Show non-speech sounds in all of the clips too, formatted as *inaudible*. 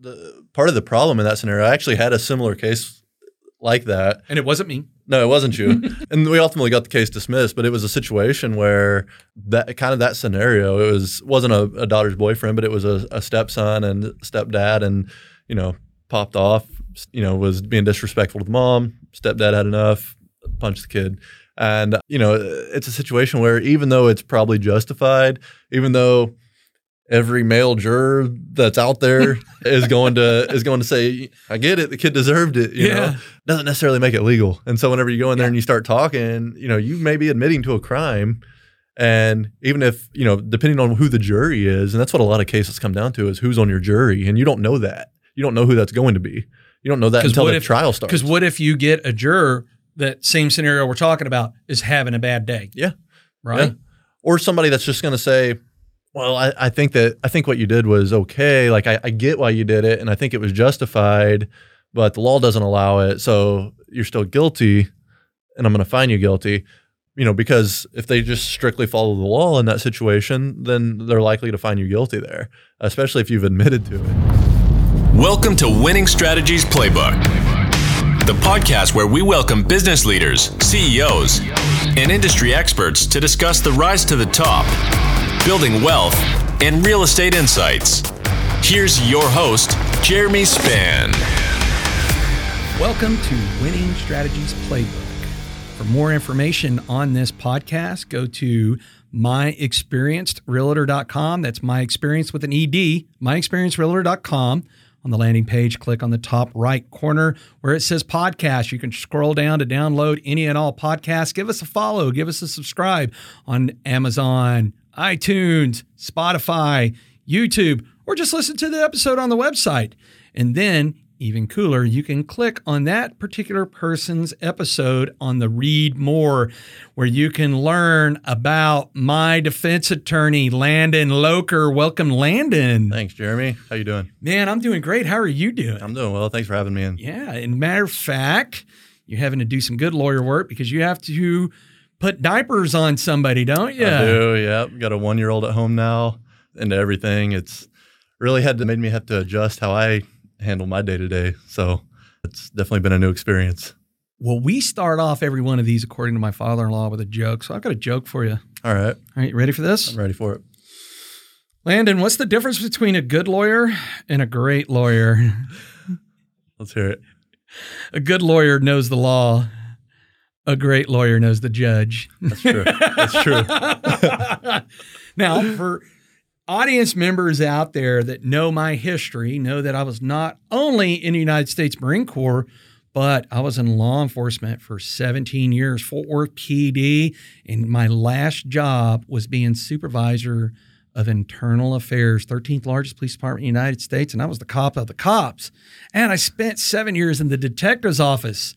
the part of the problem in that scenario, I actually had a similar case like that. And it wasn't me. No, it wasn't you. *laughs* and we ultimately got the case dismissed, but it was a situation where that kind of that scenario, it was wasn't a, a daughter's boyfriend, but it was a, a stepson and stepdad and, you know, popped off, you know, was being disrespectful to the mom. Stepdad had enough, punched the kid. And, you know, it's a situation where even though it's probably justified, even though every male juror that's out there *laughs* is going to is going to say, "I get it, the kid deserved it." You Yeah. know, doesn't necessarily make it legal. And so whenever you go in there Yeah. and you start talking, you know, you may be admitting to a crime, and even if you know, depending on who the jury is, and that's what a lot of cases come down to is who's on your jury, and you don't know that. You don't know who that's going to be. You don't know that until the if- trial starts. Because what if you get a juror that same scenario we're talking about is having a bad day? Yeah. Right. Yeah. or somebody that's just going to say, "Well, I, I think that I think what you did was okay. Like I, I get why you did it, and I think it was justified, but the law doesn't allow it, so you're still guilty, and I'm going to find you guilty." You know, because if they just strictly follow the law in that situation, then they're likely to find you guilty there, especially if you've admitted to it. Welcome to Winning Strategies Playbook, the podcast where we welcome business leaders, CEOs, and industry experts to discuss the rise to the top, building wealth, and real estate insights. Here's your host, Jeremy Span. Welcome to Winning Strategies Playbook. For more information on this podcast, go to myexperiencedrealtor.com. That's my experience with an ED, myexperiencedrealtor.com. On the landing page, click on the top right corner where it says podcast. You can scroll down to download any and all podcasts. Give us a follow, give us a subscribe on Amazon, iTunes, Spotify, YouTube, or just listen to the episode on the website. And then even cooler, you can click on that particular person's episode on the read more, where you can learn about my defense attorney, Landon Loker. Welcome, Landon. Thanks, Jeremy. How you doing? Man, I'm doing great. How are you doing? I'm doing well. Thanks for having me in. Yeah, and matter of fact, you're having to do some good lawyer work because you have to put diapers on somebody, don't you? I do. Yep. Got a one year old at home now and everything. It's really had to made me have to adjust how I handle my day to day. So it's definitely been a new experience. Well, we start off every one of these, according to my father in law, with a joke. So I've got a joke for you. All right. All right, you ready for this? I'm ready for it. Landon, what's the difference between a good lawyer and a great lawyer? *laughs* Let's hear it. A good lawyer knows the law. A great lawyer knows the judge. That's true. That's true. *laughs* now, for audience members out there that know my history, know that I was not only in the United States Marine Corps, but I was in law enforcement for 17 years, Fort Worth PD. And my last job was being supervisor of internal affairs, 13th largest police department in the United States. And I was the cop of the cops. And I spent seven years in the detective's office.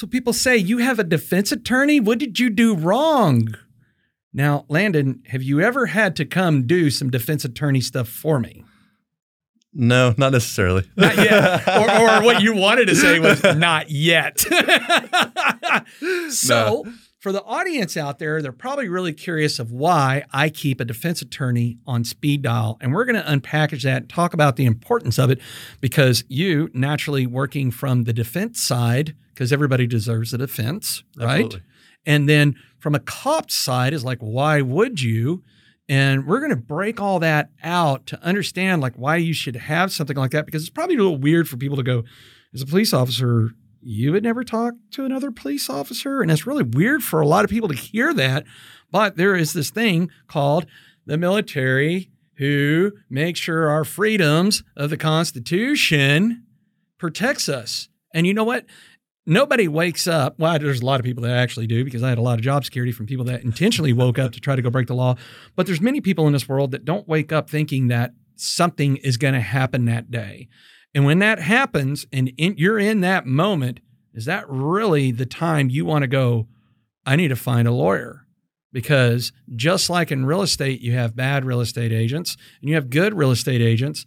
So people say, You have a defense attorney? What did you do wrong? Now, Landon, have you ever had to come do some defense attorney stuff for me? No, not necessarily. *laughs* Not yet. or, or *laughs* what you wanted to say was not yet. *laughs* so, for the audience out there, they're probably really curious of why I keep a defense attorney on speed dial. And we're going to unpackage that talk about the importance of it because you, naturally working from the defense side, because everybody deserves a defense, right? Absolutely. And then from a cop side is like, why would you? And we're going to break all that out to understand like why you should have something like that because it's probably a little weird for people to go, as a police officer, you would never talk to another police officer. And it's really weird for a lot of people to hear that. But there is this thing called the military who makes sure our freedoms of the Constitution protects us. And you know what? Nobody wakes up. Well, there's a lot of people that actually do because I had a lot of job security from people that intentionally woke up to try to go break the law. But there's many people in this world that don't wake up thinking that something is going to happen that day. And when that happens and in, you're in that moment, is that really the time you want to go, I need to find a lawyer? Because just like in real estate, you have bad real estate agents and you have good real estate agents.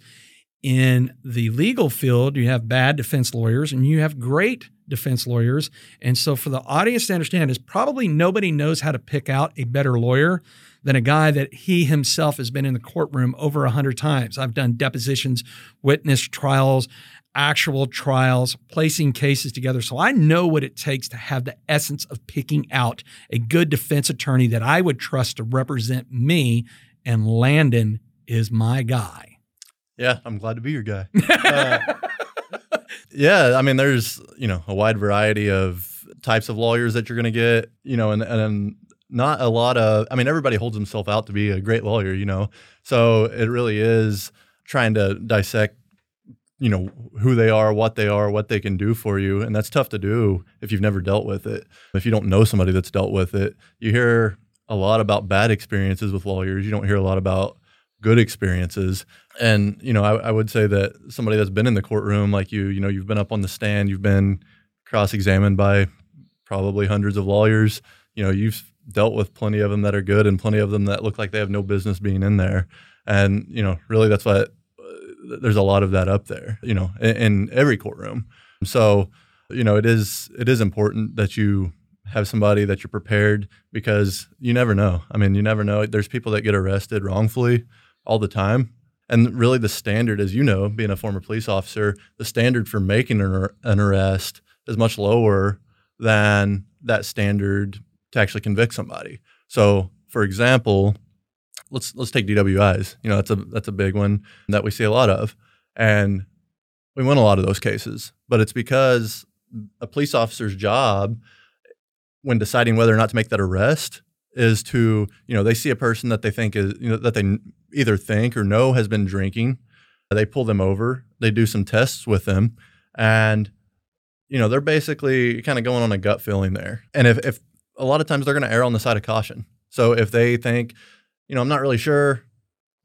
In the legal field, you have bad defense lawyers and you have great defense lawyers. And so, for the audience to understand, is probably nobody knows how to pick out a better lawyer than a guy that he himself has been in the courtroom over a hundred times. I've done depositions, witness trials, actual trials, placing cases together. So I know what it takes to have the essence of picking out a good defense attorney that I would trust to represent me. And Landon is my guy. Yeah, I'm glad to be your guy. *laughs* Uh, yeah, I mean, there's you know a wide variety of types of lawyers that you're going to get, you know, and and not a lot of. I mean, everybody holds himself out to be a great lawyer, you know. So it really is trying to dissect you know who they are, what they are, what they can do for you, and that's tough to do if you've never dealt with it. If you don't know somebody that's dealt with it, you hear a lot about bad experiences with lawyers. You don't hear a lot about good experiences. And you know, I, I would say that somebody that's been in the courtroom, like you, you know, you've been up on the stand, you've been cross-examined by probably hundreds of lawyers. You know, you've dealt with plenty of them that are good and plenty of them that look like they have no business being in there. And you know, really, that's what uh, there's a lot of that up there, you know, in, in every courtroom. So, you know, it is it is important that you have somebody that you're prepared because you never know. I mean, you never know. There's people that get arrested wrongfully all the time. And really, the standard, as you know, being a former police officer, the standard for making an, arrest is much lower than that standard to actually convict somebody. So, for example, let's let's take DWIs. You know, that's a that's a big one that we see a lot of, and we win a lot of those cases. But it's because a police officer's job, when deciding whether or not to make that arrest, is to you know they see a person that they think is you know that they either think or know has been drinking. Uh, they pull them over. They do some tests with them, and you know they're basically kind of going on a gut feeling there. And if, if a lot of times they're going to err on the side of caution. So if they think you know, I'm not really sure,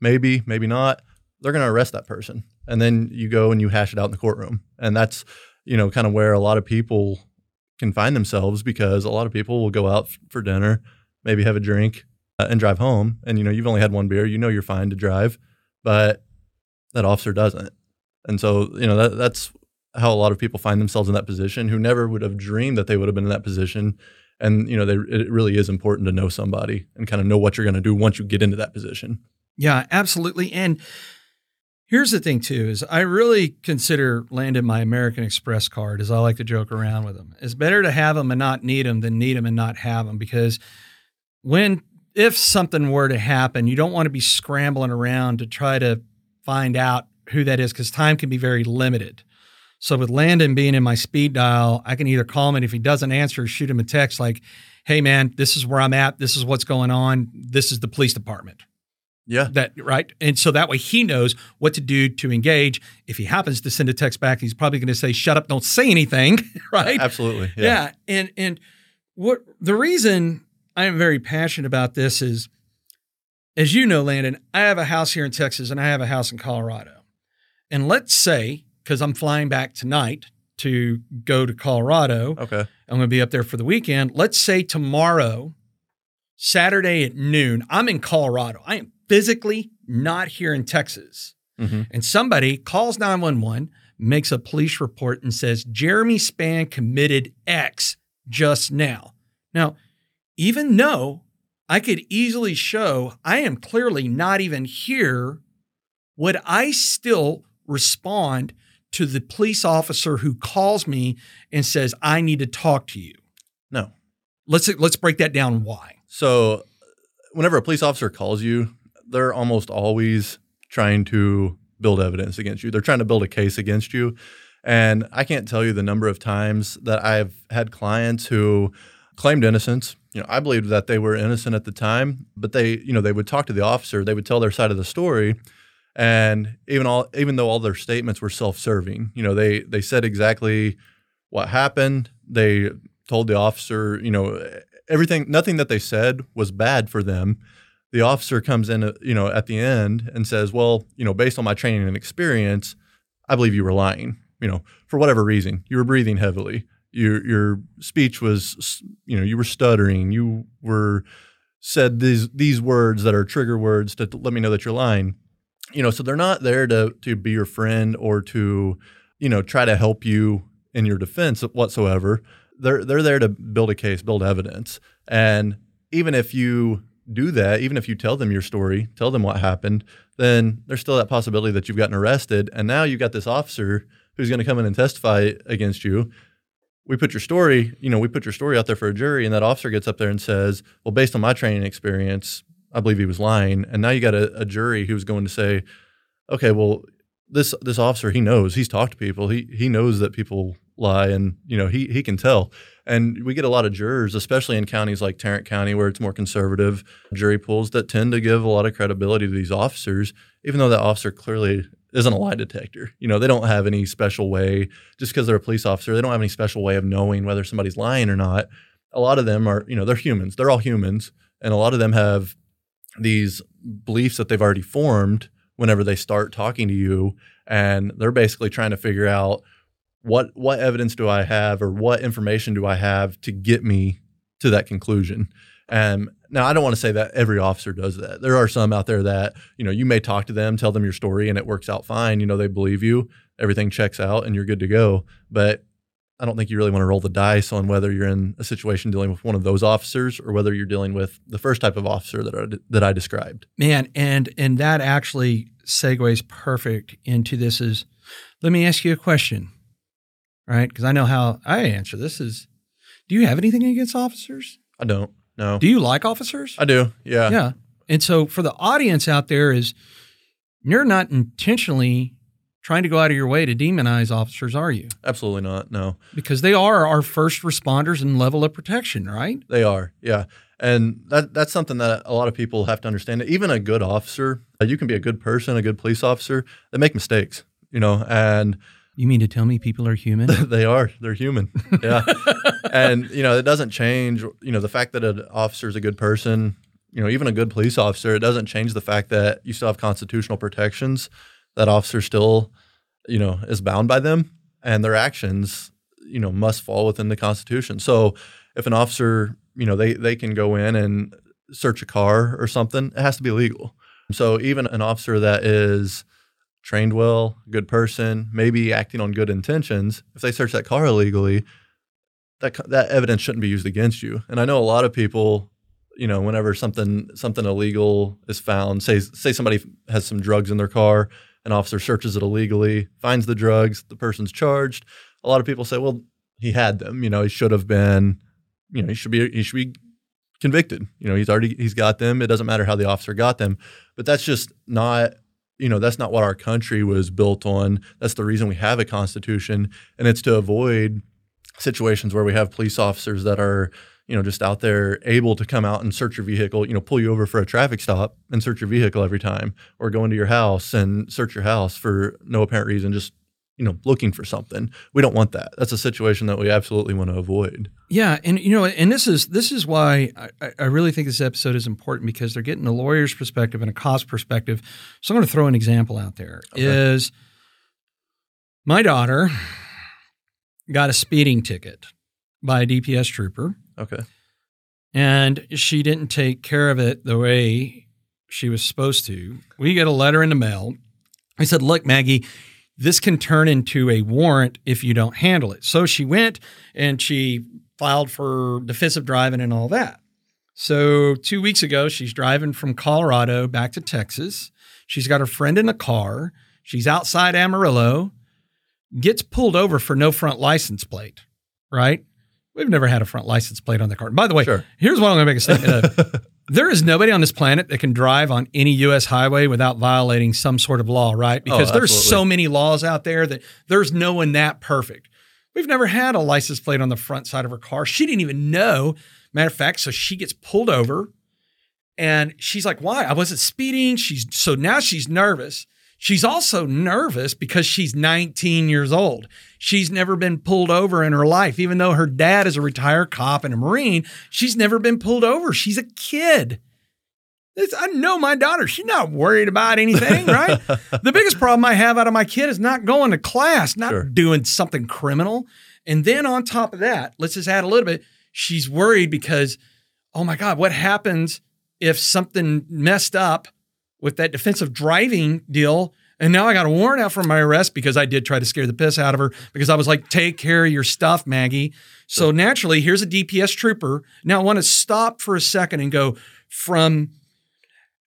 maybe, maybe not, they're going to arrest that person. And then you go and you hash it out in the courtroom. And that's, you know, kind of where a lot of people can find themselves because a lot of people will go out for dinner, maybe have a drink uh, and drive home. And, you know, you've only had one beer, you know, you're fine to drive, but that officer doesn't. And so, you know, that, that's how a lot of people find themselves in that position who never would have dreamed that they would have been in that position. And you know they, it really is important to know somebody and kind of know what you're going to do once you get into that position. Yeah absolutely. And here's the thing too is i really consider landon my american express card as i like to joke around with them it's better to have them and not need them than need them and not have them because when if something were to happen you don't want to be scrambling around to try to find out who that is because time can be very limited so with Landon being in my speed dial, I can either call him and if he doesn't answer, shoot him a text like, "Hey man, this is where I'm at. This is what's going on. This is the police department." Yeah. That right. And so that way he knows what to do to engage. If he happens to send a text back, he's probably going to say, "Shut up, don't say anything." *laughs* right? Absolutely. Yeah. yeah. And and what the reason I am very passionate about this is as you know, Landon, I have a house here in Texas and I have a house in Colorado. And let's say because I'm flying back tonight to go to Colorado. Okay. I'm going to be up there for the weekend. Let's say tomorrow, Saturday at noon, I'm in Colorado. I am physically not here in Texas. Mm-hmm. And somebody calls 911, makes a police report, and says, Jeremy Span committed X just now. Now, even though I could easily show I am clearly not even here, would I still respond to the police officer who calls me and says, I need to talk to you? No. Let's let's break that down why. So whenever a police officer calls you, they're almost always trying to build evidence against you. They're trying to build a case against you. And I can't tell you the number of times that I've had clients who claimed innocence. You know, I believed that they were innocent at the time, but they, you know, they would talk to the officer, they would tell their side of the story, and even all even though all their statements were self-serving you know they they said exactly what happened they told the officer you know everything nothing that they said was bad for them. The officer comes in you know at the end and says well you know based on my training and experience i believe you were lying you know for whatever reason you were breathing heavily your your speech was you know you were stuttering you were said these these words that are trigger words to let me know that you're lying you know, so they're not there to to be your friend or to, you know, try to help you in your defense whatsoever. They're they're there to build a case, build evidence. And even if you do that, even if you tell them your story, tell them what happened, then there's still that possibility that you've gotten arrested. And now you've got this officer who's going to come in and testify against you. We put your story, you know, we put your story out there for a jury, and that officer gets up there and says, Well, based on my training experience, I believe he was lying. And now you got a, a jury who's going to say, Okay, well, this this officer, he knows, he's talked to people, he he knows that people lie and you know he he can tell. And we get a lot of jurors especially in counties like Tarrant County where it's more conservative jury pools that tend to give a lot of credibility to these officers even though that officer clearly isn't a lie detector you know they don't have any special way just because they're a police officer they don't have any special way of knowing whether somebody's lying or not a lot of them are you know they're humans they're all humans and a lot of them have these beliefs that they've already formed whenever they start talking to you and they're basically trying to figure out what what evidence do I have or what information do I have to get me to that conclusion? And now I don't want to say that every officer does that. There are some out there that, you know, you may talk to them, tell them your story and it works out fine, you know, they believe you, everything checks out and you're good to go. But I don't think you really want to roll the dice on whether you're in a situation dealing with one of those officers or whether you're dealing with the first type of officer that I, that I described. Man, and and that actually segues perfect into this is let me ask you a question right? Because I know how I answer this is do you have anything against officers? I don't. No. Do you like officers? I do. Yeah. Yeah. And so for the audience out there is you're not intentionally trying to go out of your way to demonize officers, are you? Absolutely not. No. Because they are our first responders and level of protection, right? They are. Yeah. And that that's something that a lot of people have to understand. Even a good officer, you can be a good person, a good police officer, they make mistakes, you know, and you mean to tell me people are human? *laughs* they are. They're human. Yeah. *laughs* and, you know, it doesn't change, you know, the fact that an officer is a good person, you know, even a good police officer, it doesn't change the fact that you still have constitutional protections. That officer still, you know, is bound by them and their actions, you know, must fall within the Constitution. So if an officer, you know, they, they can go in and search a car or something, it has to be legal. So even an officer that is, trained well, good person, maybe acting on good intentions, if they search that car illegally, that that evidence shouldn't be used against you. And I know a lot of people, you know, whenever something something illegal is found, say say somebody has some drugs in their car, an officer searches it illegally, finds the drugs, the person's charged. A lot of people say, well, he had them, you know, he should have been, you know, he should be he should be convicted. You know, he's already he's got them. It doesn't matter how the officer got them. But that's just not you know that's not what our country was built on. That's the reason we have a constitution and it's to avoid situations where we have police officers that are you know just out there able to come out and search your vehicle you know pull you over for a traffic stop and search your vehicle every time or go into your house and search your house for no apparent reason just you know looking for something. We don't want that. That's a situation that we absolutely want to avoid. Yeah and you know and this is this is why I, I really think this episode is important because they're getting a lawyer's perspective and a cost perspective. So i'm going to throw an example out there. Okay. Is my daughter got a speeding ticket by a dps trooper. Okay. And she didn't take care of it the way she was supposed to. We get a letter in the mail. I said look maggie this can turn into a warrant if you don't handle it. So she went and she filed for defensive driving and all that. So two weeks ago, she's driving from Colorado back to Texas. She's got her friend in the car. She's outside Amarillo, gets pulled over for no front license plate, right? We've never had a front license plate on the car. By the way, sure. here's what I'm going to make a statement of. *laughs* there is nobody on this planet that can drive on any U.S. highway without violating some sort of law, right? Oh, because oh, there's so many laws out there that there's no one that perfect. We've never had a license plate on the front side of her car. She didn't even know. Matter of fact, so she gets pulled over and she's like, Why? I wasn't speeding. She's so now she's nervous. She's also nervous because she's 19 years old. She's never been pulled over in her life. Even though her dad is a retired cop and a Marine, she's never been pulled over. She's a kid. It's, I know my daughter. She's not worried about anything, *laughs* right? the biggest problem I have out of my kid is not going to class, not sure. doing something criminal. And then on top of that, let's just add a little bit. She's worried because, oh my God, what happens if something messed up with that defensive driving deal And now I got a warrant out for my arrest because I did try to scare the piss out of her because I was like, take care of your stuff, Maggie. So naturally, here's a DPS trooper. Now I want to stop for a second and go from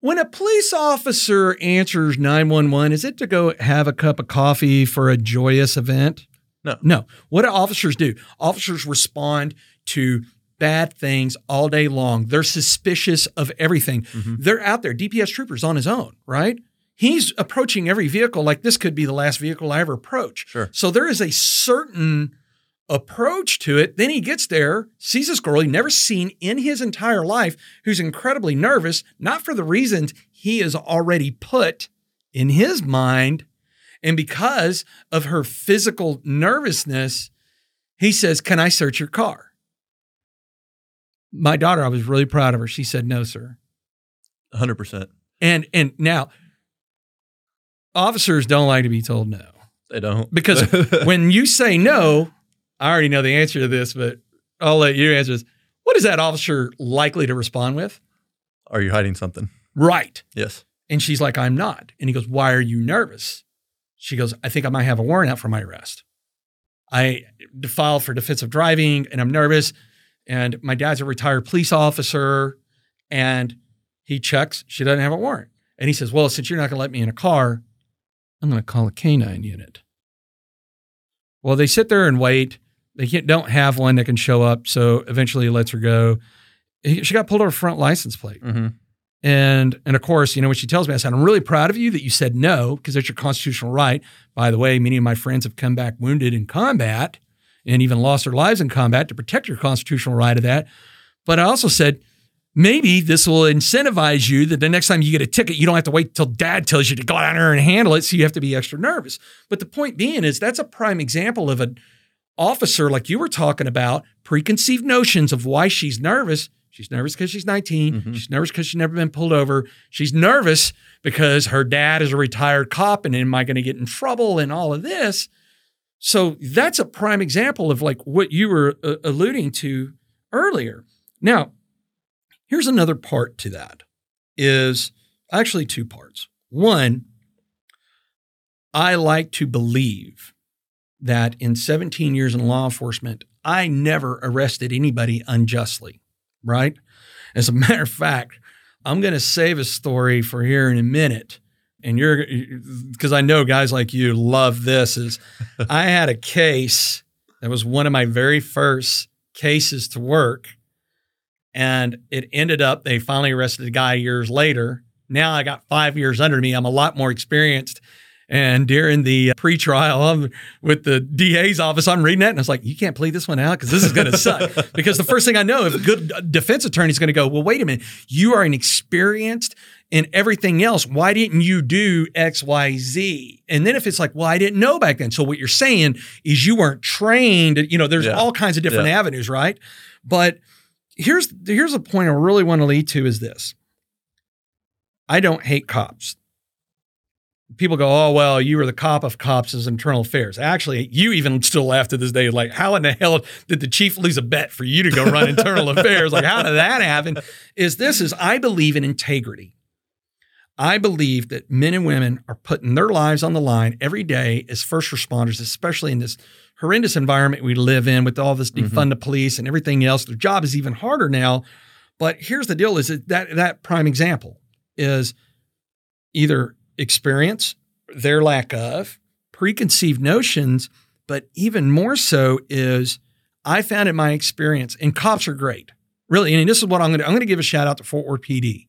when a police officer answers 911, is it to go have a cup of coffee for a joyous event? No. No. What do officers do? Officers respond to bad things all day long. They're suspicious of everything. Mhm. They're out there. DPS troopers on his own, right? He's approaching every vehicle like this could be the last vehicle I ever approach. Sure. So there is a certain approach to it. Then he gets there, sees this girl he'd never seen in his entire life, who's incredibly nervous, not for the reasons he has already put in his mind. And because of her physical nervousness, he says, Can I search your car? My daughter, I was really proud of her. She said, No, sir. 100%. And and now officers don't like to be told no. They don't. Because *laughs* when you say no, I already know the answer to this, but I'll let you answer this. What is that officer likely to respond with? Are you hiding something? Right. Yes. And she's like, I'm not. And he goes, Why are you nervous? She goes, I think I might have a warrant out for my arrest. I filed for defensive driving and I'm nervous. And my dad's a retired police officer. And he checks, she doesn't have a warrant. And he says, Well, since you're not going to let me in a car, I'm going to call a canine unit. Well, they sit there and wait. They can't, don't have one that can show up. So eventually he lets her go. She got pulled over front license plate. Mm-hmm. And and of course, you know what she tells me, I said, I'm really proud of you that you said no, because that's your constitutional right. By the way, many of my friends have come back wounded in combat and even lost their lives in combat to protect your constitutional right of that. But I also said, maybe this will incentivize you that the next time you get a ticket, you don't have to wait till dad tells you to go down there and handle it. So you have to be extra nervous. But the point being is that's a prime example of an officer, like you were talking about, preconceived notions of why she's nervous. She's nervous because she's 19. Mhm. She's nervous because she's never been pulled over. She's nervous because her dad is a retired cop and am I going to get in trouble and all of this? So that's a prime example of like what you were uh, alluding to earlier. Now, here's another part to that is actually two parts. One, I like to believe that in 17 years in law enforcement, I never arrested anybody unjustly, right? As a *laughs* matter of fact, I'm going to save a story for here in a minute. And you're, because I know guys like you love this, is I had a case that was one of my very first cases to work. And it ended up, they finally arrested the guy years later. Now I got five years under me. I'm a lot more experienced. And during the uh, pretrial I'm with the DA's office, I'm reading that and I was like, you can't plead this one out because this is going to suck. *laughs* because the first thing I know, if a good uh, defense attorney is going to go, well, wait a minute, you are an experienced in everything else. Why didn't you do X, Y, Z? And then if it's like, well, I didn't know back then. So what you're saying is you weren't trained. You know, there's Yeah. all kinds of different Yeah. avenues, right? But here's here's a point I really want to lead to is this. I don't hate cops. People go, oh well, you were the cop of cops as internal affairs. Actually, you even still laugh to this day, like, how in the hell did the chief lose a bet for you to go run internal *laughs* affairs? Like, how did that happen? Is this is I believe in integrity. I believe that men and women are putting their lives on the line every day as first responders, especially in this horrendous environment we live in with all this Mhm. defund the police and everything else. Their job is even harder now. But here's the deal: is that, that prime example is either experience, their lack of preconceived notions, but even more so is I found in my experience, and cops are great, really. And this is what I'm going to I'm going to give a shout out to Fort Worth PD.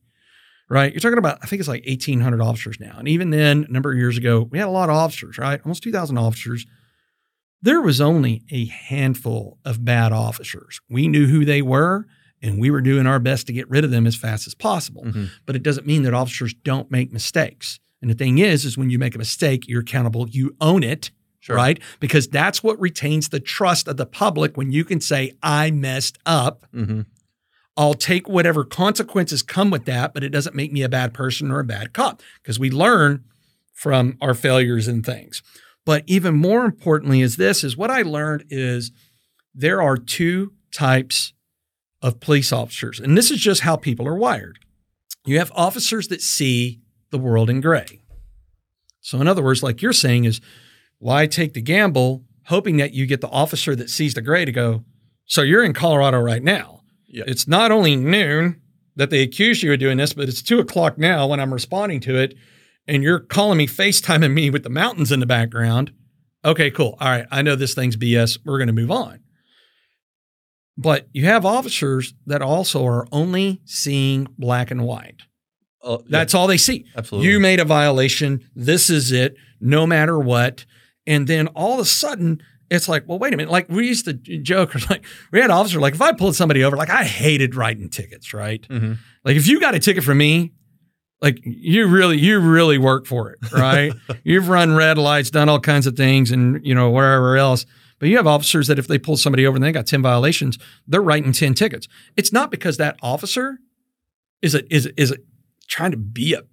Right, you're talking about I think it's like 1,800 officers now, and even then, a number of years ago, we had a lot of officers, right? Almost 2,000 officers. There was only a handful of bad officers. We knew who they were, and we were doing our best to get rid of them as fast as possible Mhm. but it doesn't mean that officers don't make mistakes. And the thing is, is when you make a mistake, you're accountable, you own it, Sure. right? Because that's what retains the trust of the public when you can say, I messed up. Mm-hmm. I'll take whatever consequences come with that, but it doesn't make me a bad person or a bad cop because we learn from our failures and things. But even more importantly is this is what I learned is there are two types of police officers. And this is just how people are wired. You have officers that see the world in gray. So, in other words, like you're saying, is why take the gamble hoping that you get the officer that sees the gray to go, so you're in Colorado right now. Yeah. It's not only noon that they accuse you of doing this, but it's two o'clock now when I'm responding to it, and you're calling me, FaceTiming me with the mountains in the background. Okay, cool. All right. I know this thing's BS. We're going to move on. But you have officers that also are only seeing black and white. Yeah, That's all they see. absolutely. You made a violation. This is it, no matter what. And then all of a sudden, it's like, well, wait a minute. Like we used to joke, *laughs* or like we had an officer, like if I pulled somebody over, like I hated writing tickets, right? Mhm. Like if you got a ticket from me, like you really, you really work for it, *laughs* right? You've run red lights, done all kinds of things, and you know wherever else. But you have officers that if they pull somebody over and they got ten violations, they're writing ten tickets. It's not because that officer is a is a, is a, trying to be a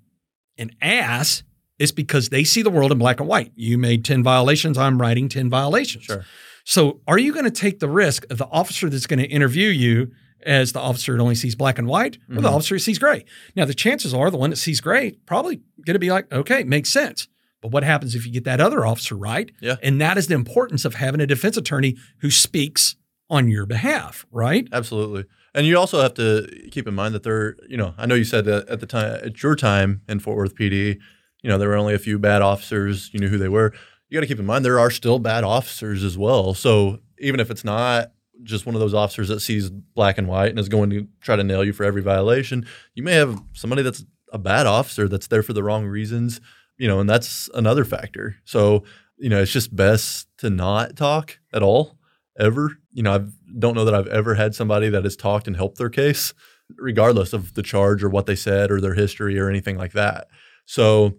an ass. is because they see the world in black and white. You made ten violations. I'm writing ten violations. Sure. So, are you going to take the risk of the officer that's going to interview you as the officer that only sees black and white or the Mhm. officer who sees gray? Now, the chances are the one that sees gray probably going to be like, okay, makes sense. But what happens if you get that other officer right? Yeah. And that is the importance of having a defense attorney who speaks on your behalf, right? Absolutely. And you also have to keep in mind that there, you know, I know you said that at the time, at your time in Fort Worth PD, you know, there were only a few bad officers. You knew who they were. You got to keep in mind there are still bad officers as well. So even if it's not just one of those officers that sees black and white and is going to try to nail you for every violation, you may have somebody that's a bad officer that's there for the wrong reasons, you know, and that's another factor. So, you know, it's just best to not talk at all ever. You know, I don't know that I've ever had somebody that has talked and helped their case, regardless of the charge or what they said or their history or anything like that. So,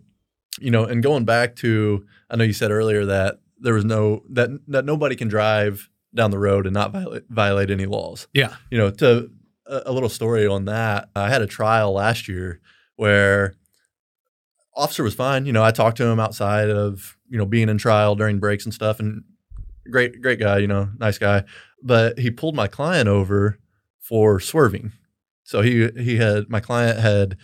you know, and going back to, I know you said earlier that there was no that that nobody can drive down the road and not violate violate any laws. Yeah. You know, to a, a little story on that, I had a trial last year where officer was fine. You know, I talked to him outside of you know being in trial during breaks and stuff, and great great guy. You know, nice guy. But he pulled my client over for swerving. So he he had my client had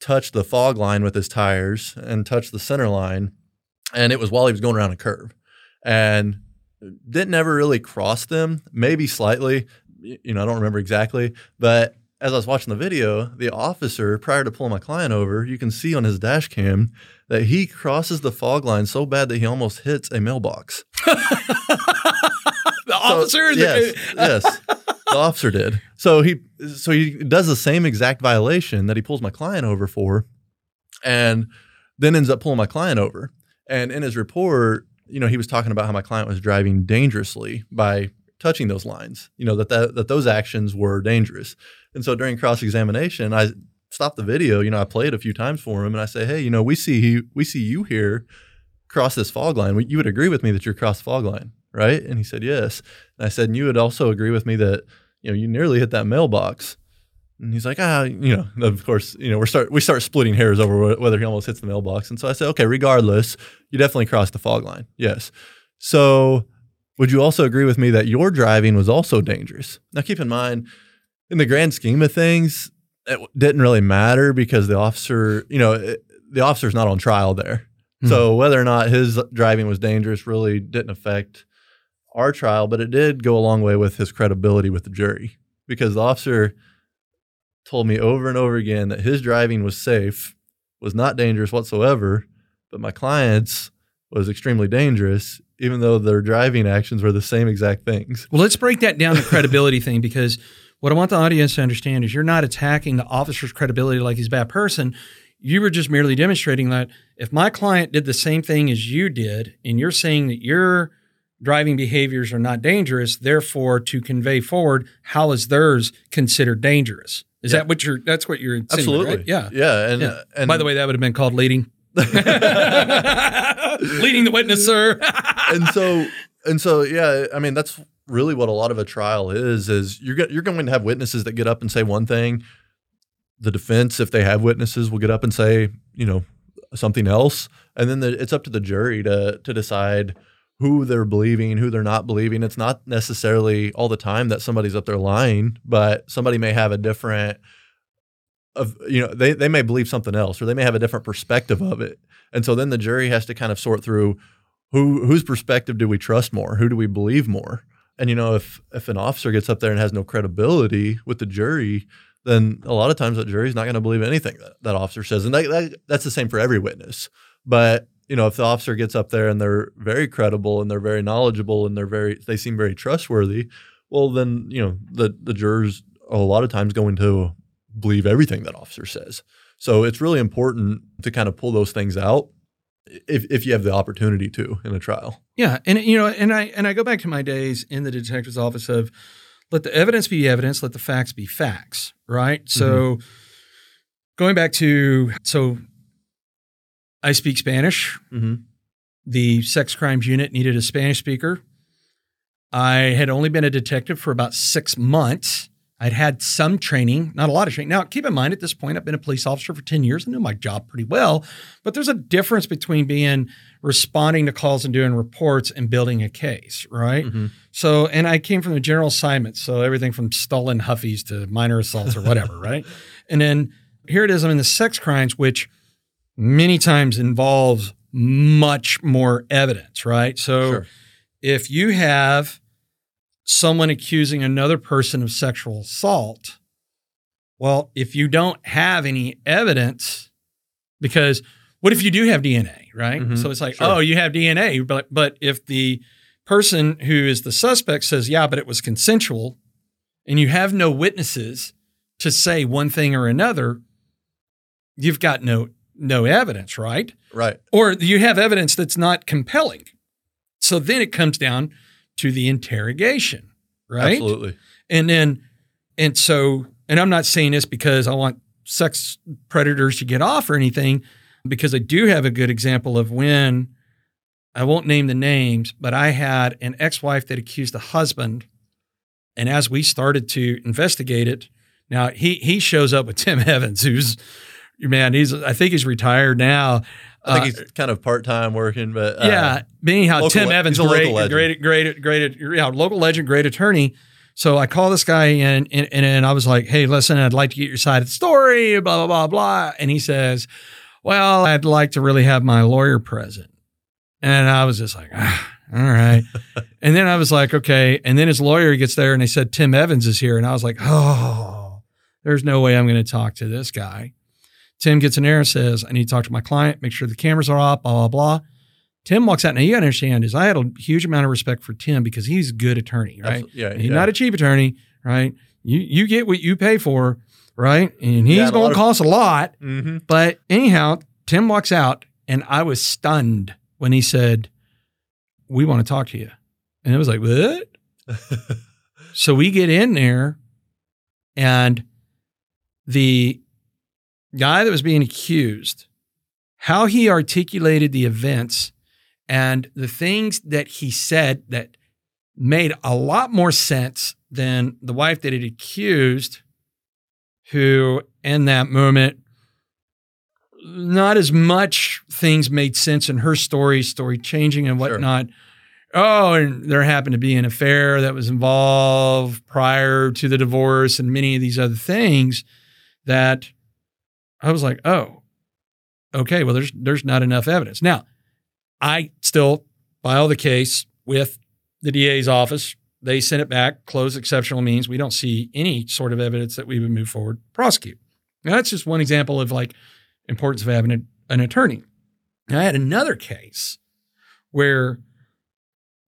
touched the fog line with his tires and touched the center line, and it was while he was going around a curve, and didn't ever really cross them. Maybe slightly. You know, I don't remember exactly, but as I was watching the video, the officer, prior to pulling my client over, you can see on his dash cam that he crosses the fog line so bad that he almost hits a mailbox. *laughs* The So, yes, *laughs* yes, the officer did. So he, so he does the same exact violation that he pulls my client over for, and then ends up pulling my client over. And in his report, you know, he was talking about how my client was driving dangerously by touching those lines. You know that that, that those actions were dangerous. And so during cross examination, I stopped the video. You know, I played a few times for him, and I say, hey, you know, we see we see you here cross this fog line. You would agree with me that you're across the fog line, right? And he said, yes. And I said, and you would also agree with me that you know you nearly hit that mailbox. And he's like, ah, you know, of course, you know, we start we start splitting hairs over whether he almost hits the mailbox. And so I said, okay, regardless, you definitely crossed the fog line. Yes. So would you also agree with me that your driving was also dangerous? Now, keep in mind, in the grand scheme of things, it didn't really matter because the officer, you know, it, the officer's not on trial there. So whether or not his driving was dangerous really didn't affect our trial, but it did go a long way with his credibility with the jury because the officer told me over and over again that his driving was safe, was not dangerous whatsoever, but my client's was extremely dangerous, even though their driving actions were the same exact things. Well, let's break that down the credibility thing because what I want the audience to understand is you're not attacking the officer's credibility like he's a bad person. You were just merely demonstrating that if my client did the same thing as you did, and you're saying that your driving behaviors are not dangerous, therefore, to convey forward, how is theirs considered dangerous? Is Yeah. that what you're? That's what you're Absolutely. right? Yeah. Yeah. And, Yeah. and By the way, that would have been called leading. *laughs* leading the witness, sir. *laughs* and so and so yeah i mean that's really what a lot of a trial is is you're you're going to have witnesses that get up and say one thing the defense if they have witnesses will get up and say you know something else and then the, it's up to the jury to to decide who they're believing who they're not believing. It's not necessarily all the time that somebody's up there lying but somebody may have a different of you know they they may believe something else or they may have a different perspective of it, and so then the jury has to kind of sort through who whose perspective do we trust more, who do we believe more, and you know if if an officer gets up there and has no credibility with the jury, then a lot of times that jury's not going to believe anything that that officer says, and that, that, that's the same for every witness. But you know, if the officer gets up there and they're very credible and they're very knowledgeable and they're very they seem very trustworthy, well then you know the the jurors are a lot of times going to believe everything that officer says. So it's really important to kind of pull those things out if if you have the opportunity to in a trial. Yeah, and you know, and I and I go back to my days in the detective's office of let the evidence be evidence, let the facts be facts, right? So Mm-hmm. going back to so I speak Spanish. Mm-hmm. The sex crimes unit needed a Spanish speaker. I had only been a detective for about six months. I'd had some training, not a lot of training. Now, keep in mind, at this point, I've been a police officer for 10 years. I knew my job pretty well, but there's a difference between being responding to calls and doing reports and building a case, right? Mm-hmm. So, and I came from the general assignment. So, everything from stolen huffies to minor assaults or whatever, *laughs* right? And then here it is, I'm in the sex crimes, which many times involves much more evidence, right? So, Sure. if you have someone accusing another person of sexual assault, well, if you don't have any evidence, because what if you do have DNA, right? Mhm. So it's like, Sure. oh, you have DNA, but but if the person who is the suspect says, yeah, but it was consensual, and you have no witnesses to say one thing or another, you've got no no evidence, right? Right. or you have evidence that's not compelling. So then it comes down to the interrogation, right? Absolutely. And then, and so, and I'm not saying this because I want sex predators to get off or anything, because I do have a good example of when I won't name the names, but I had an ex wife that accused a husband. And as we started to investigate it, now he he shows up with Tim *laughs* Evans, who's man, he's I think he's retired now. I think Uh, he's kind of part time working, but uh, yeah, being how local Tim Evans, great, local legend. great, great, great, yeah, local legend, great attorney. So I call this guy in, and, and, and I was like, "Hey, listen, I'd like to get your side of the story." Blah blah blah blah. And he says, "Well, I'd like to really have my lawyer present." And I was just like, ah, "All right." *laughs* and then I was like, "Okay." And then his lawyer gets there, and they said Tim Evans is here, and I was like, "Oh, there's no way I'm going to talk to this guy." Tim gets in there and says, I need to talk to my client, make sure the cameras are off, blah, blah, blah. Tim walks out. Now, you got to understand is I had a huge amount of respect for Tim because he's a good attorney, right? Yeah, he's yeah. not a cheap attorney, right? You you get what you pay for, right? And he's Yeah, going to of- cost a lot. Mhm. But anyhow, Tim walks out, and I was stunned when he said, We want to talk to you. And it was like, What? *laughs* So we get in there, and the guy that was being accused, how he articulated the events and the things that he said that made a lot more sense than the wife that had accused, who in that moment, not as much things made sense in her story, story changing and Sure. whatnot. Oh, and there happened to be an affair that was involved prior to the divorce and many of these other things that I was like, oh, okay, well, there's there's not enough evidence. Now, I still file the case with the DA's office. They send it back, close exceptional means. We don't see any sort of evidence that we would move forward, prosecute. Now, that's just one example of like importance of having an, attorney. Now, I had another case where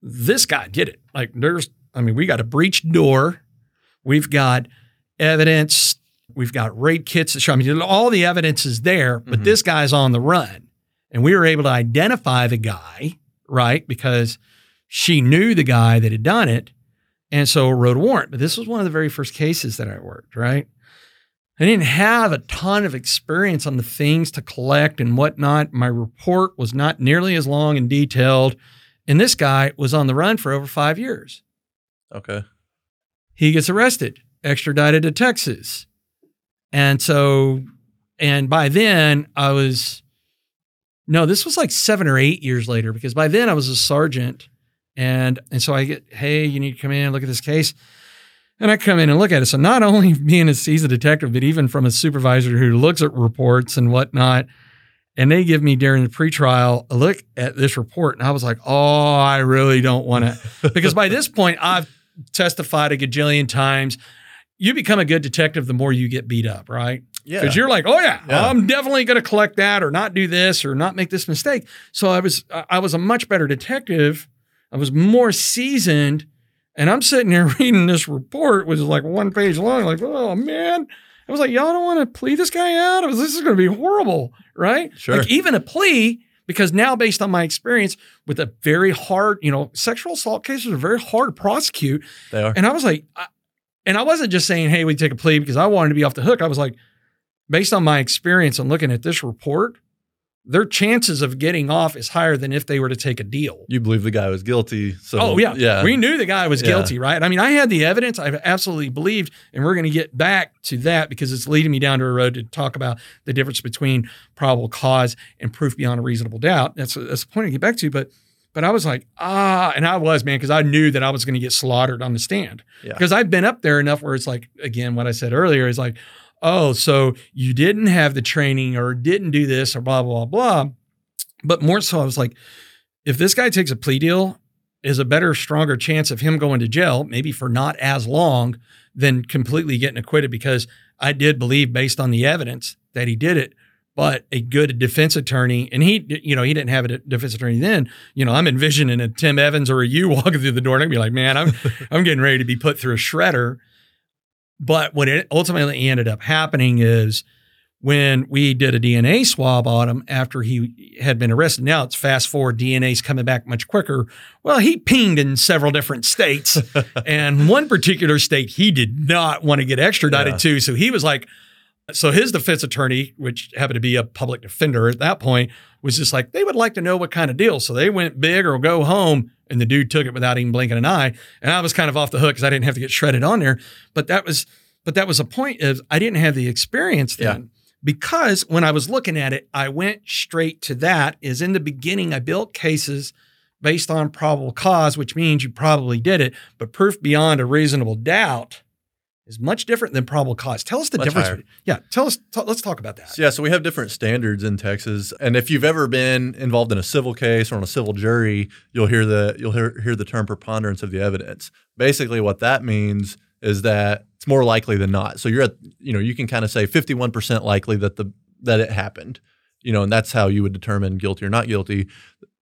this guy did it. Like there's, I mean, we got a breached door. We've got evidence. We've got rape kits that show. I mean, all the evidence is there, but Mhm. this guy's on the run. And we were able to identify the guy, right? Because she knew the guy that had done it. And so wrote a warrant. But this was one of the very first cases that I worked, right? I didn't have a ton of experience on the things to collect and whatnot. My report was not nearly as long and detailed. And this guy was on the run for over five years. Okay. He gets arrested, extradited to Texas. And so, and by then I was, no, this was like seven or eight years later because by then I was a sergeant. And, and so I get, hey, you need to come in and look at this case. And I come in and look at it. So not only *laughs* being a seasoned detective, but even from a supervisor who looks at reports and whatnot, and they give me during the pretrial a look at this report, and I was like, "Oh, I really don't want to," because by this point I've testified a gajillion times. You become a good detective the more you get beat up, right? Yeah. Because you're like, oh yeah, Yeah. I'm definitely going to collect that or not do this or not make this mistake. So I was I was a much better detective. I was more seasoned, and I'm sitting here *laughs* reading this report, which is like one page long. Like, oh man, I was like, y'all don't want to plea this guy out. I was, this is going to be horrible, right? Sure. Like even a plea. Because now, based on my experience with a very hard, you know, sexual assault cases are very hard to prosecute. They are. And I was like, I, and I wasn't just saying, hey, we take a plea because I wanted to be off the hook. I was like, based on my experience and looking at this report, their chances of getting off is higher than if they were to take a deal. You believe the guy was guilty. So oh, yeah. yeah. We knew the guy was Yeah. guilty, right? I mean, I had the evidence. I absolutely believed, and we're going to get back to that because it's leading me down to a road to talk about the difference between probable cause and proof beyond a reasonable doubt. That's, that's the point to get back to. But but I was like, ah, and I was, man, because I knew that I was going to get slaughtered on the stand. Yeah. Because I've been up there enough where it's like, again, what I said earlier is like, oh, so you didn't have the training or didn't do this or blah, blah, blah. But more so, I was like, if this guy takes a plea deal, is a better, stronger chance of him going to jail, maybe for not as long, than completely getting acquitted because I did believe, based on the evidence, that he did it. But a good defense attorney, and he, you know, he didn't have a defense attorney then. You know, I'm envisioning a Tim Evans or a you *laughs* walking through the door, and I'd be like, man, I'm, *laughs* I'm getting ready to be put through a shredder. But what it ultimately ended up happening is when we did a DNA swab on him after he had been arrested. Now it's fast forward, DNA's coming back much quicker. Well, he pinged in several different states, *laughs* and one particular state he did not want to get extradited Yeah. to. So he was like, so his defense attorney, which happened to be a public defender at that point, was just like, they would like to know what kind of deal. So they went big or go home. And the dude took it without even blinking an eye. And I was kind of off the hook because I didn't have to get shredded on there. But that was, but that was a point is I didn't have the experience then. Because when I was looking at it, I went straight to that. Is in the beginning, I built cases based on probable cause, which means you probably did it, but proof beyond a reasonable doubt is much different than probable cause. Tell us the Much difference. higher. Yeah, tell us. t- let's talk about that. So, yeah, so we have different standards in Texas, and if you've ever been involved in a civil case or on a civil jury, you'll hear the you'll hear, hear the term preponderance of the evidence. Basically, what that means is that it's more likely than not. So you're at you know you can kind of say 51 percent likely that the that it happened, you know, and that's how you would determine guilty or not guilty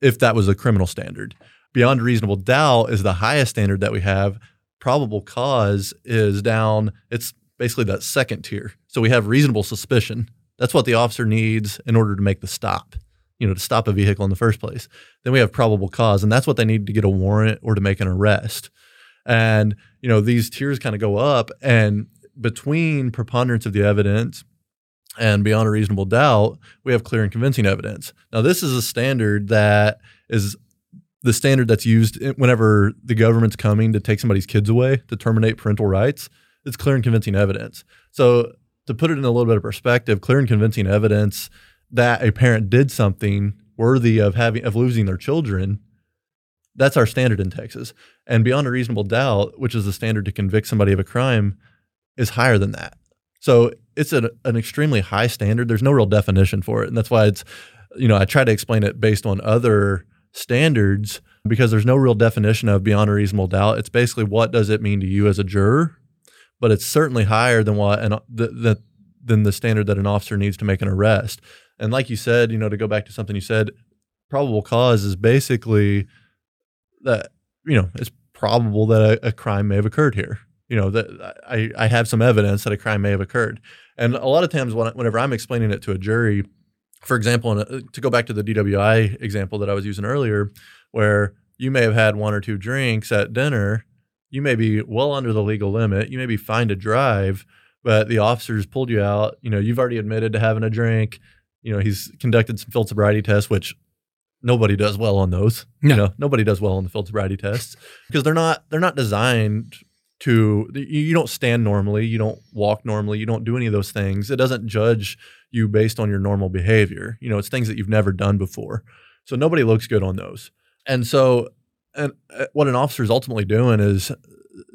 if that was a criminal standard. Beyond reasonable doubt is the highest standard that we have. Probable cause is down. It's basically that second tier. So we have reasonable suspicion. That's what the officer needs in order to make the stop, you know, to stop a vehicle in the first place. Then we have probable cause, and that's what they need to get a warrant or to make an arrest. And, you know, these tiers kind of go up, and between preponderance of the evidence and beyond a reasonable doubt, we have clear and convincing evidence. Now, this is a standard that is the standard that's used whenever the government's coming to take somebody's kids away to terminate parental rights. It's clear and convincing evidence. So, to put it in a little bit of perspective, clear and convincing evidence that a parent did something worthy of having of losing their children. That's our standard in Texas. And beyond a reasonable doubt, which is the standard to convict somebody of a crime, is higher than that. So it's an, an extremely high standard. There's no real definition for it. And that's why it's, you know, I try to explain it based on other standards because there's no real definition of beyond a reasonable doubt. It's basically what does it mean to you as a juror, but it's certainly higher than what and the, than the standard that an officer needs to make an arrest. And like you said, you know, to go back to something you said, probable cause is basically that you know it's probable that a, a crime may have occurred here. You know that I, I have some evidence that a crime may have occurred, and a lot of times when, whenever I'm explaining it to a jury, for example, in a, uh, to go back to the DWI example that I was using earlier, where you may have had one or two drinks at dinner, you may be well under the legal limit, you may be fine to drive, but the officers pulled you out. You know you've already admitted to having a drink. You know he's conducted some field sobriety tests, which nobody does well on those. No. You know, nobody does well on the field sobriety tests because they're not they're not designed to you you don't stand normally, you don't walk normally, you don't do any of those things. It doesn't judge you based on your normal behavior. You know, it's things that you've never done before. So nobody looks good on those. And so and uh, what an officer is ultimately doing is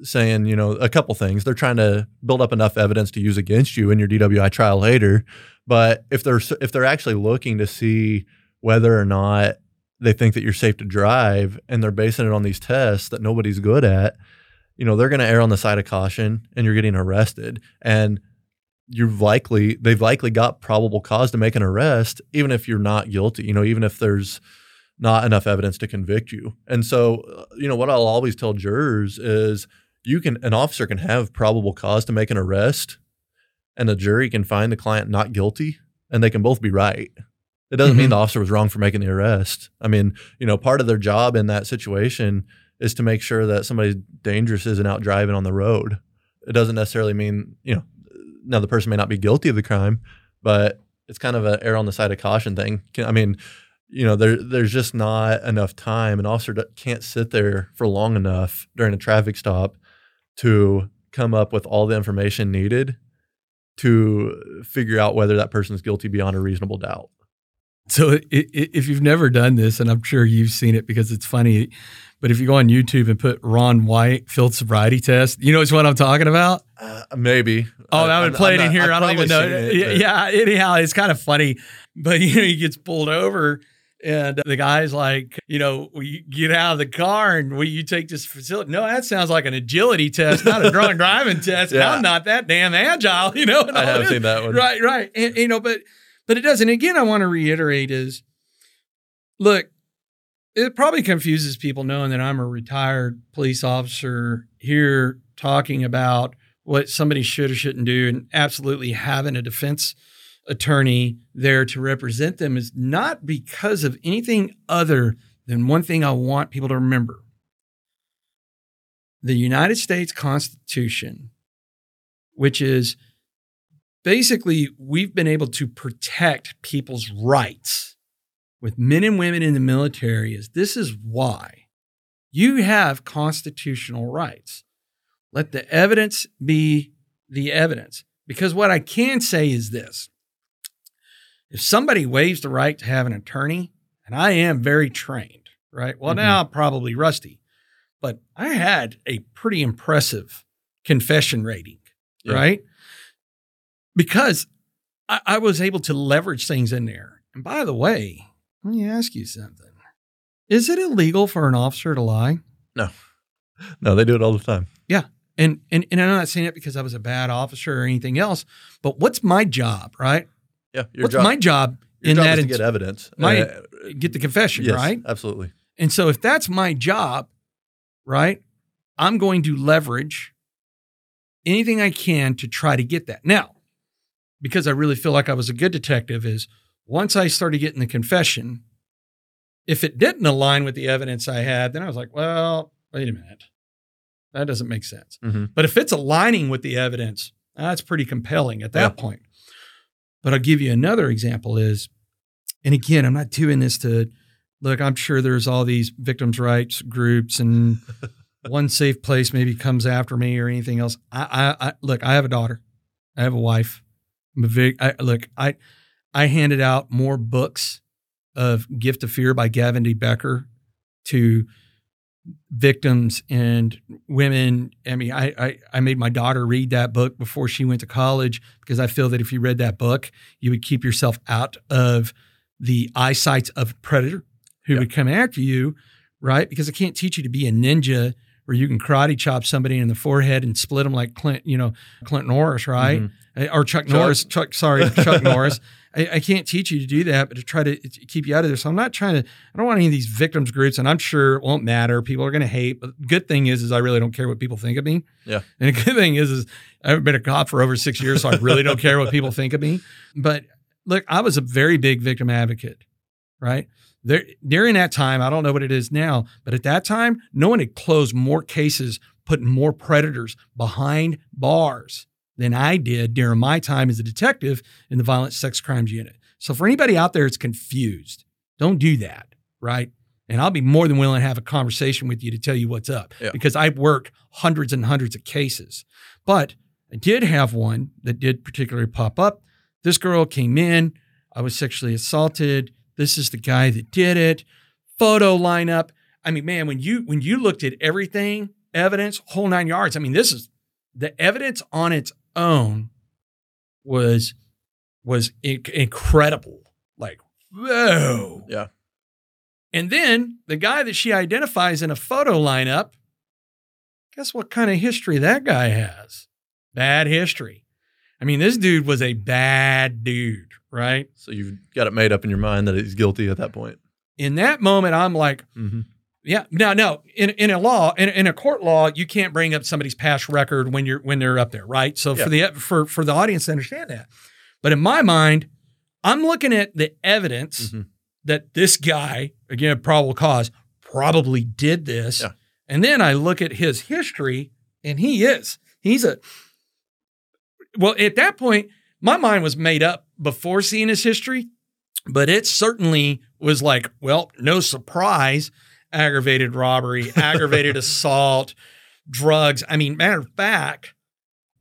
saying, you know, a couple things. They're trying to build up enough evidence to use against you in your DWI trial later. But if they're if they're actually looking to see whether or not they think that you're safe to drive and they're basing it on these tests that nobody's good at, you know, they're going to err on the side of caution and you're getting arrested. And you've likely they've likely got probable cause to make an arrest even if you're not guilty, you know, even if there's not enough evidence to convict you. And so, uh, you know, what I'll always tell jurors is you can an officer can have probable cause to make an arrest and a jury can find the client not guilty and they can both be right. It doesn't mean Mhm. the officer was wrong for making the arrest. I mean, you know, part of their job in that situation is to make sure that somebody dangerous isn't out driving on the road. It doesn't necessarily mean, you know, now the person may not be guilty of the crime, but it's kind of an err on the side of caution thing. Can- I mean, you know, there there's just not enough time. An officer can't sit there for long enough during a traffic stop to come up with all the information needed to figure out whether that person's guilty beyond a reasonable doubt. So if you've never done this, and I'm sure you've seen it because it's funny, but if you go on YouTube and put Ron White field sobriety test, you know it's what I'm talking about? Uh, maybe. Oh, I, would play it in here. I don't even know. yeah, It, yeah, anyhow, it's kind of funny, but *laughs* you know, he gets pulled over. And the guy's like, you know, will you get out of the car and will you take this facility? No, that sounds like an agility test, not a drunk *laughs* driving test. Yeah. I'm not that damn agile, *laughs* you know. I have seen that one. Right, right. And you know, but but it doesn't. Again, I want to reiterate is look, it probably confuses people knowing that I'm a retired police officer here talking about what somebody should or shouldn't do and absolutely having a defense attorney there to represent them is not because of anything other than one thing I want people to remember. The United States Constitution, which is basically we've been able to protect people's rights with men and women in the military is this is why you have constitutional rights let the evidence be the evidence because what i can say is this if somebody waives the right to have an attorney and i am very trained right well Mhm. now i'm probably rusty but i had a pretty impressive confession rating Yeah. right because I, I was able to leverage things in there. And by the way, let me ask you something. Is it illegal for an officer to lie? No, No, they do it all the time. Yeah. And, and and I'm not saying it because I was a bad officer or anything else, but what's my job, right? Yeah, your what's job, my job your in job that is to get evidence. my- Uh, get the confession, yes, right? Absolutely. And so if that's my job, right, I'm going to leverage anything I can to try to get that. Now, because I really feel like I was a good detective, is once I started getting the confession, if it didn't align with the evidence I had, then I was like, well, wait a minute. That doesn't make sense. Mhm. But if it's aligning with the evidence, that's pretty compelling at that Yeah. point. But I'll give you another example is, and again, I'm not doing this to look, I'm sure there's all these victims' rights groups and *laughs* one safe place maybe comes after me or anything else. I, I, I look, I have a daughter, I have a wife. I'm a big, I, look, I, I handed out more books of Gift of Fear by Gavin de Becker to victims and women. I mean, I, I, I made my daughter read that book before she went to college because I feel that if you read that book, you would keep yourself out of the eyesight of a predator who Yeah. would come after you, right? Because I can't teach you to be a ninja where you can karate chop somebody in the forehead and split them like Clint, you know, Clint Norris, right? Mhm. Uh, Or Chuck, Chuck. Norris. Chuck, sorry, Chuck *laughs* Norris. I, I can't teach you to do that, but to try to keep you out of there. So I'm not trying to. I don't want any of these victims groups, and I'm sure it won't matter. People are going to hate. But good thing is, is I really don't care what people think of me. Yeah. And the good thing is, is I haven't been a cop for over six years, so I really don't care what people think of me. But look, I was a very big victim advocate, right? There, during that time, I don't know what it is now, but at that time, no one had closed more cases, putting more predators behind bars than I did during my time as a detective in the violent sex crimes unit. So for anybody out there that's confused, don't do that, right? And I'll be more than willing to have a conversation with you to tell you what's up Yeah. because I've worked hundreds and hundreds of cases. But I did have one that did particularly pop up. This girl came in. I was sexually assaulted. This is the guy that did it. Photo lineup. I mean, man, when you when you looked at everything evidence, whole nine yards. I mean, this is the evidence on its own was was inc- incredible. Like, whoa. Yeah. And then the guy that she identifies in a photo lineup, guess what kind of history that guy has? Bad history. I mean, this dude was a bad dude, right? So you've got it made up in your mind that he's guilty at that point. In that moment, I'm like, Mm-hmm. Yeah, no, no. In in a law, in, in a court law, you can't bring up somebody's past record when you're when they're up there, right? So for the for for the audience to understand that. But in my mind, I'm looking at the evidence Mhm. that this guy, again, probable cause, probably did this. Yeah. And then I look at his history, and he is. He's a well, at that point, my mind was made up before seeing his history, but it certainly was like, well, no surprise, aggravated robbery, aggravated *laughs* assault, drugs. I mean, matter of fact,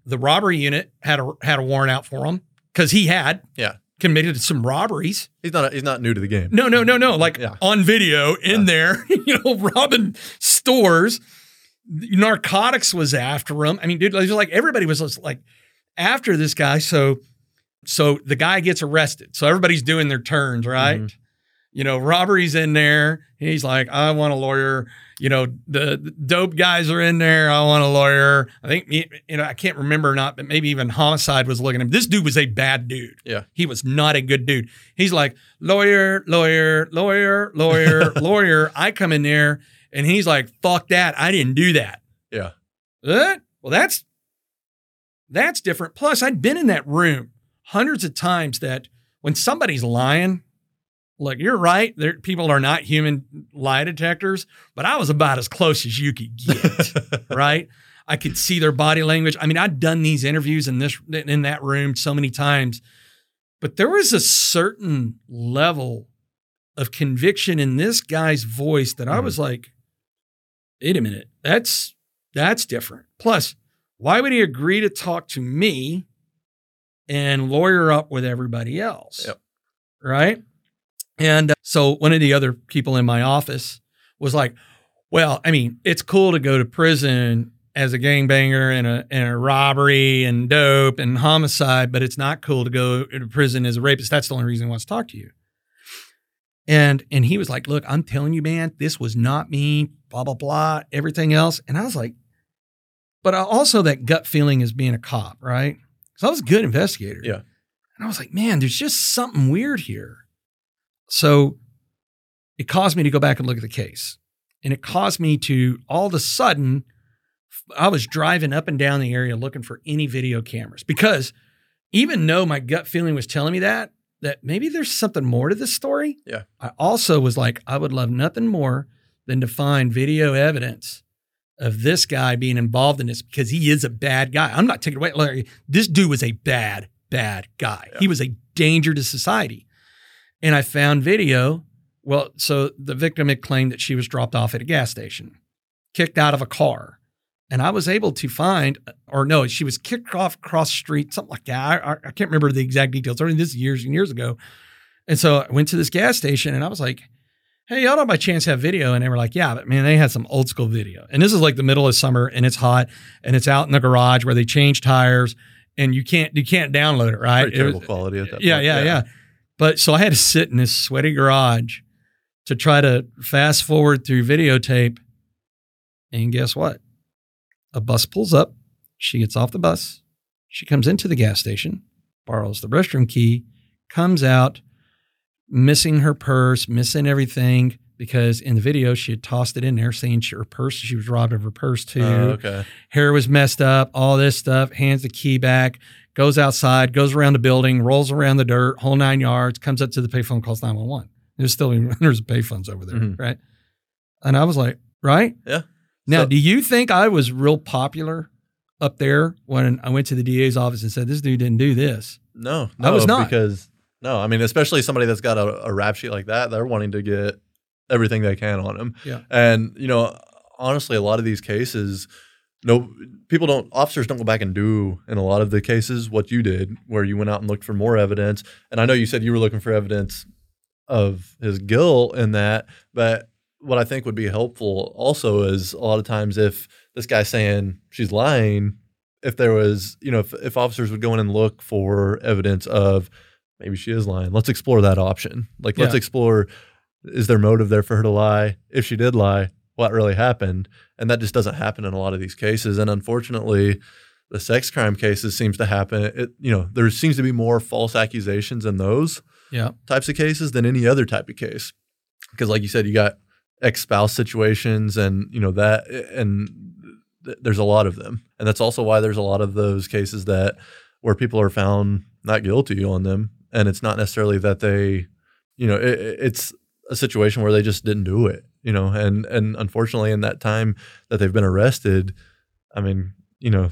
the robbery unit had a had a warrant out for him because he had Yeah. committed some robberies. He's not he's not new to the game. No, no, no, no. Like Yeah. on video in there, *laughs* you know, robbing stores. Narcotics was after him. I mean, dude, like everybody was just like after this guy. So, so the guy gets arrested. So everybody's doing their turns, right? Mhm. You know, robbery's in there. He's like, I want a lawyer. You know, the, the dope guys are in there. I want a lawyer. I think, you know, I can't remember or not, but maybe even homicide was looking at him. This dude was a bad dude. Yeah. He was not a good dude. He's like, lawyer, lawyer, lawyer, lawyer, *laughs* lawyer. I come in there and he's like, fuck that. I didn't do that. Yeah. What? Well, that's that's different. Plus, I'd been in that room hundreds of times that when somebody's lying, look, you're right. There, people are not human lie detectors, but I was about as close as you could get. *laughs* right? I could see their body language. I mean, I'd done these interviews in this in that room so many times, but there was a certain level of conviction in this guy's voice that I Mhm. was like, wait a minute, that's that's different. Plus, why would he agree to talk to me and lawyer up with everybody else? Yep. Right? And uh, so one of the other people in my office was like, well, I mean, it's cool to go to prison as a gangbanger and a, and a robbery and dope and homicide, but it's not cool to go to prison as a rapist. That's the only reason he wants to talk to you. And and he was like, look, I'm telling you, man, this was not me, blah, blah, blah, everything else. And I was like, but I also that gut feeling as being a cop, right? Because I was a good investigator. Yeah. And I was like, man, there's just something weird here. So it caused me to go back and look at the case. And it caused me to all of a sudden, I was driving up and down the area looking for any video cameras because even though my gut feeling was telling me that, that maybe there's something more to this story. Yeah. I also was like, I would love nothing more than to find video evidence of this guy being involved in this because he is a bad guy. I'm not taking away, Larry. This dude was a bad, bad guy. Yeah. He was a danger to society. And I found video. Well, so the victim had claimed that she was dropped off at a gas station, kicked out of a car. And I was able to find, or no, she was kicked off cross street, something like that. I, I, can't remember the exact details. I mean, this is years and years ago. And so I went to this gas station and I was like, hey, y'all don't by chance have video? And they were like, yeah, but man, they had some old school video. And this is like the middle of summer and it's hot and it's out in the garage where they change tires and you can't you can't download it, right? Pretty It was- terrible quality at that yeah, point. yeah, yeah. But so I had to sit in this sweaty garage to try to fast forward through videotape. And guess what? A bus pulls up. She gets off the bus. She comes into the gas station, borrows the restroom key, comes out, missing her purse, missing everything because in the video she had tossed it in there, saying she, her purse, she was robbed of her purse too Oh, okay. hair was messed up, all this stuff, hands the key back, goes outside, goes around the building, rolls around the dirt, whole nine yards, comes up to the payphone, calls 911. There's still *laughs* there's payphones over there, Mhm. right? And I was like, right? Yeah. Now, So- do you think I was real popular up there when I went to the DA's office and said, this dude didn't do this? No, I no, was not. because no, I mean, especially somebody that's got a, a rap sheet like that, they're wanting to get everything they can on him. Yeah. And you know, honestly, a lot of these cases, no, people don't, officers don't go back and do in a lot of the cases what you did, where you went out and looked for more evidence. And I know you said you were looking for evidence of his guilt in that, but what I think would be helpful also is a lot of times if this guy's saying she's lying, if there was, you know, if, if officers would go in and look for evidence of maybe she is lying, let's explore that option. Like, let's explore is there motive there for her to lie? If she did lie, what really happened? And that just doesn't happen in a lot of these cases. And unfortunately, the sex crime cases seems to happen. It, you know, there seems to be more false accusations in those Yeah. types of cases than any other type of case. Because, like you said, you got ex spouse situations, and you know that, and th- there's a lot of them, and that's also why there's a lot of those cases that where people are found not guilty on them, and it's not necessarily that they, you know, it, it's a situation where they just didn't do it, you know, and and unfortunately, in that time that they've been arrested, I mean, you know.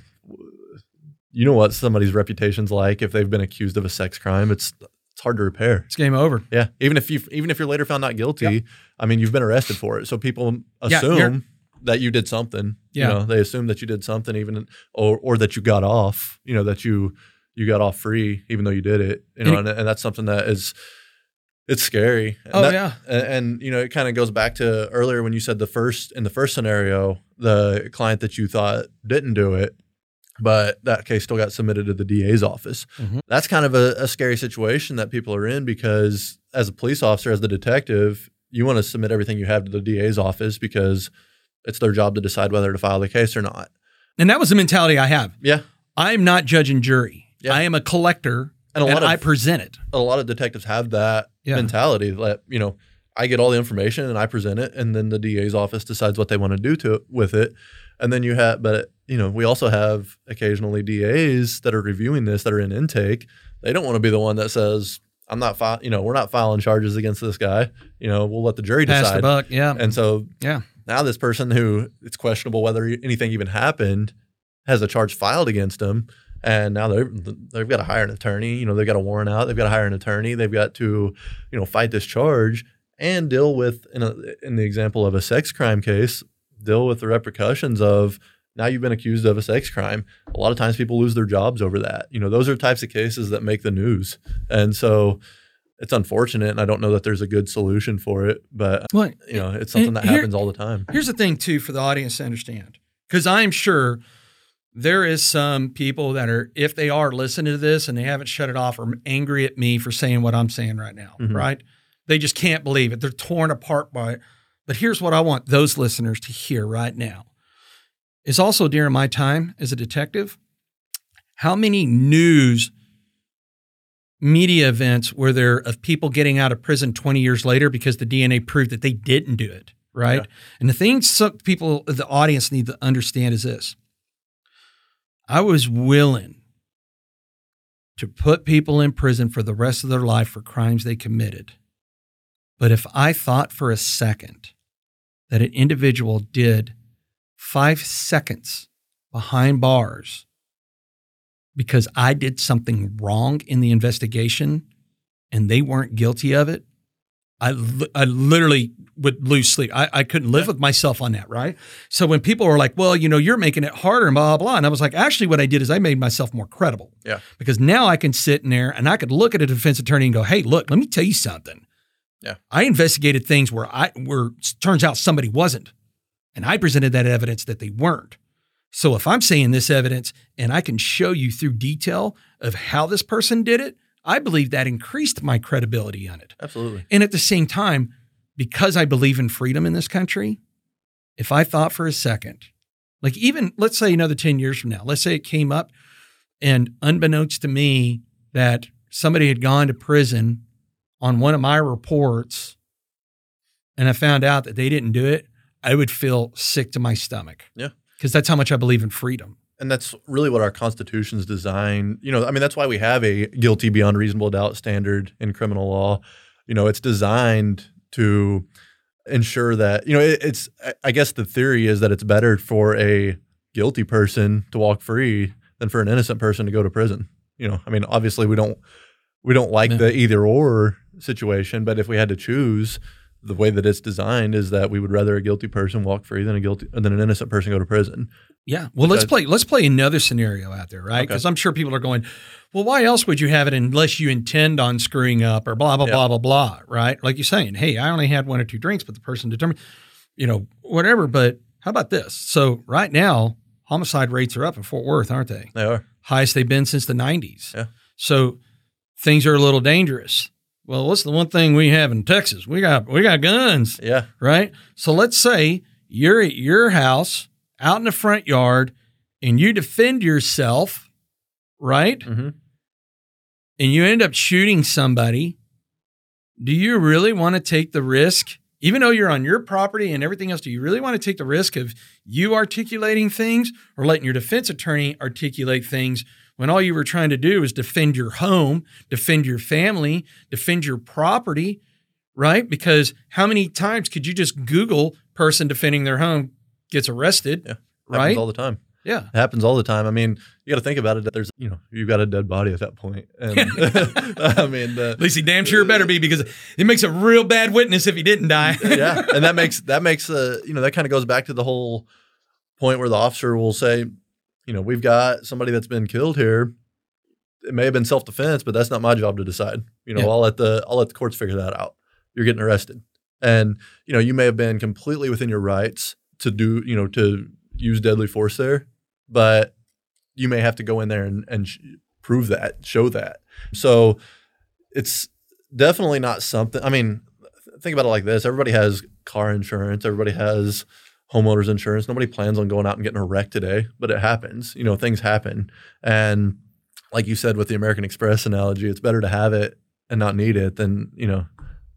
You know what somebody's reputation's like if they've been accused of a sex crime. It's it's hard to repair. It's game over. Yeah, even if you even if you're later found not guilty, I mean you've been arrested for it. So people assume you're- that you did something. Yeah. You know, they assume that you did something even or or that you got off, you know, that you you got off free even though you did it. You know, And and, and that's something that is it's scary. And Oh, that- yeah. And, and you know, it kind of goes back to earlier when you said the first in the first scenario, the client that you thought didn't do it, but that case still got submitted to the DA's office. Mhm. That's kind of a, a scary situation that people are in because as a police officer, as the detective, you want to submit everything you have to the DA's office because it's their job to decide whether to file the case or not. And that was the mentality I have. Yeah. I'm not judge and jury. Yeah. I am a collector And a and lot of I present it. a lot of detectives have that Yeah. mentality that you know I get all the information and I present it, and then the DA's office decides what they want to do to it with it, and then you have, but you know, we also have occasionally DAs that are reviewing this that are in intake. They don't want to be the one that says, "I'm not, fi- you know, we're not filing charges against this guy." You know, we'll let the jury Pass the decide. buck. Yeah. And so Yeah. now this person who it's questionable whether anything even happened has a charge filed against them. And now they're, they've got to hire an attorney. You know, they've got a warrant out. They've got to hire an attorney. They've got to, you know, fight this charge and deal with, in, a, in the example of a sex crime case, deal with the repercussions of now you've been accused of a sex crime. A lot of times people lose their jobs over that. You know, those are types of cases that make the news. And so it's unfortunate. And I don't know that there's a good solution for it, but Well, you know, it's something that here- happens all the time. Here's the thing, too, for the audience to understand, because I'm sure there is some people that are, if they are listening to this and they haven't shut it off, are angry at me for saying what I'm saying right now, Mhm. right? They just can't believe it. They're torn apart by it. But here's what I want those listeners to hear right now is also during my time as a detective, how many news media events were there of people getting out of prison 20 years later because the DNA proved that they didn't do it, right? Yeah. And the thing people, the audience need to understand is this. I was willing to put people in prison for the rest of their life for crimes they committed. But if I thought for a second that an individual did five seconds behind bars because I did something wrong in the investigation and they weren't guilty of it, I, I literally would lose sleep. I, I couldn't live Yeah. with myself on that, right? So when people were like, well, you know, you're making it harder and blah, blah, blah. And I was like, actually, what I did is I made myself more credible. Yeah. Because now I can sit in there and I could look at a defense attorney and go, hey, look, let me tell you something. Yeah. I investigated things where I where turns out somebody wasn't. And I presented that evidence that they weren't. So if I'm saying this evidence and I can show you through detail of how this person did it, I believe that increased my credibility on it. Absolutely. And at the same time, because I believe in freedom in this country, if I thought for a second, like even let's say another 10 years from now, let's say it came up and unbeknownst to me that somebody had gone to prison on one of my reports and I found out that they didn't do it, I would feel sick to my stomach. Yeah. Because that's how much I believe in freedom. And that's really what our Constitution's designed. You know, I mean, that's why we have a guilty beyond reasonable doubt standard in criminal law. You know, it's designed to ensure that, you know, it, it's, I- guess the theory is that it's better for a guilty person to walk free than for an innocent person to go to prison. You know, I mean, obviously we don't, we don't like the either or situation, but if we had to choose, the way that it's designed is that we would rather a guilty person walk free than a guilty than an innocent person go to prison. Yeah. Well, let's play. Let's play another scenario out there, right? Okay. Because I'm sure people are going, "Well, why else would you have it unless you intend on screwing up or blah blah Yeah. blah blah blah?" Right? Like you're saying, "Hey, I only had one or two drinks, but the person determined, you know, whatever." But How about this? So right now, homicide rates are up in Fort Worth, aren't they? They are. Highest they've been since the 90s. Yeah. So things are a little dangerous. Well, what's the one thing we have in Texas? We got we got guns, Yeah. right? So let's say you're at your house out in the front yard and you defend yourself, right? Mm-hmm. and you end up shooting somebody, do you really want to take the risk, even though you're on your property and everything else? Do you really want to take the risk of you articulating things or letting your defense attorney articulate things when all you were trying to do is defend your home, defend your family, defend your property, right? Because how many times could you just Google person defending their home gets arrested, Yeah. right? All the time. yeah. It happens all the time. I mean, you got to think about it. That there's, you know, you've got a dead body at that point. point, and *laughs* I mean, the, At least he damn sure better be because it makes a real bad witness if he didn't die. *laughs* yeah, and that *laughs* makes that makes uh, you know that kind of goes back to the whole point where the officer will say, you know, we've got somebody that's been killed here. It may have been self defense, but that's not my job to decide. You know, Yeah. I'll let the I'll let the courts figure that out. You're getting arrested, and you know you may have been completely within your rights to do you know to use deadly force there, but you may have to go in there and, and sh- prove that, show that. So it's definitely not something. I mean, th- think about it like this: everybody has car insurance, everybody has homeowners insurance. Nobody plans on going out and getting a wreck today, but it happens. You know, things happen, and like you said with the American Express analogy, it's better to have it and not need it than you know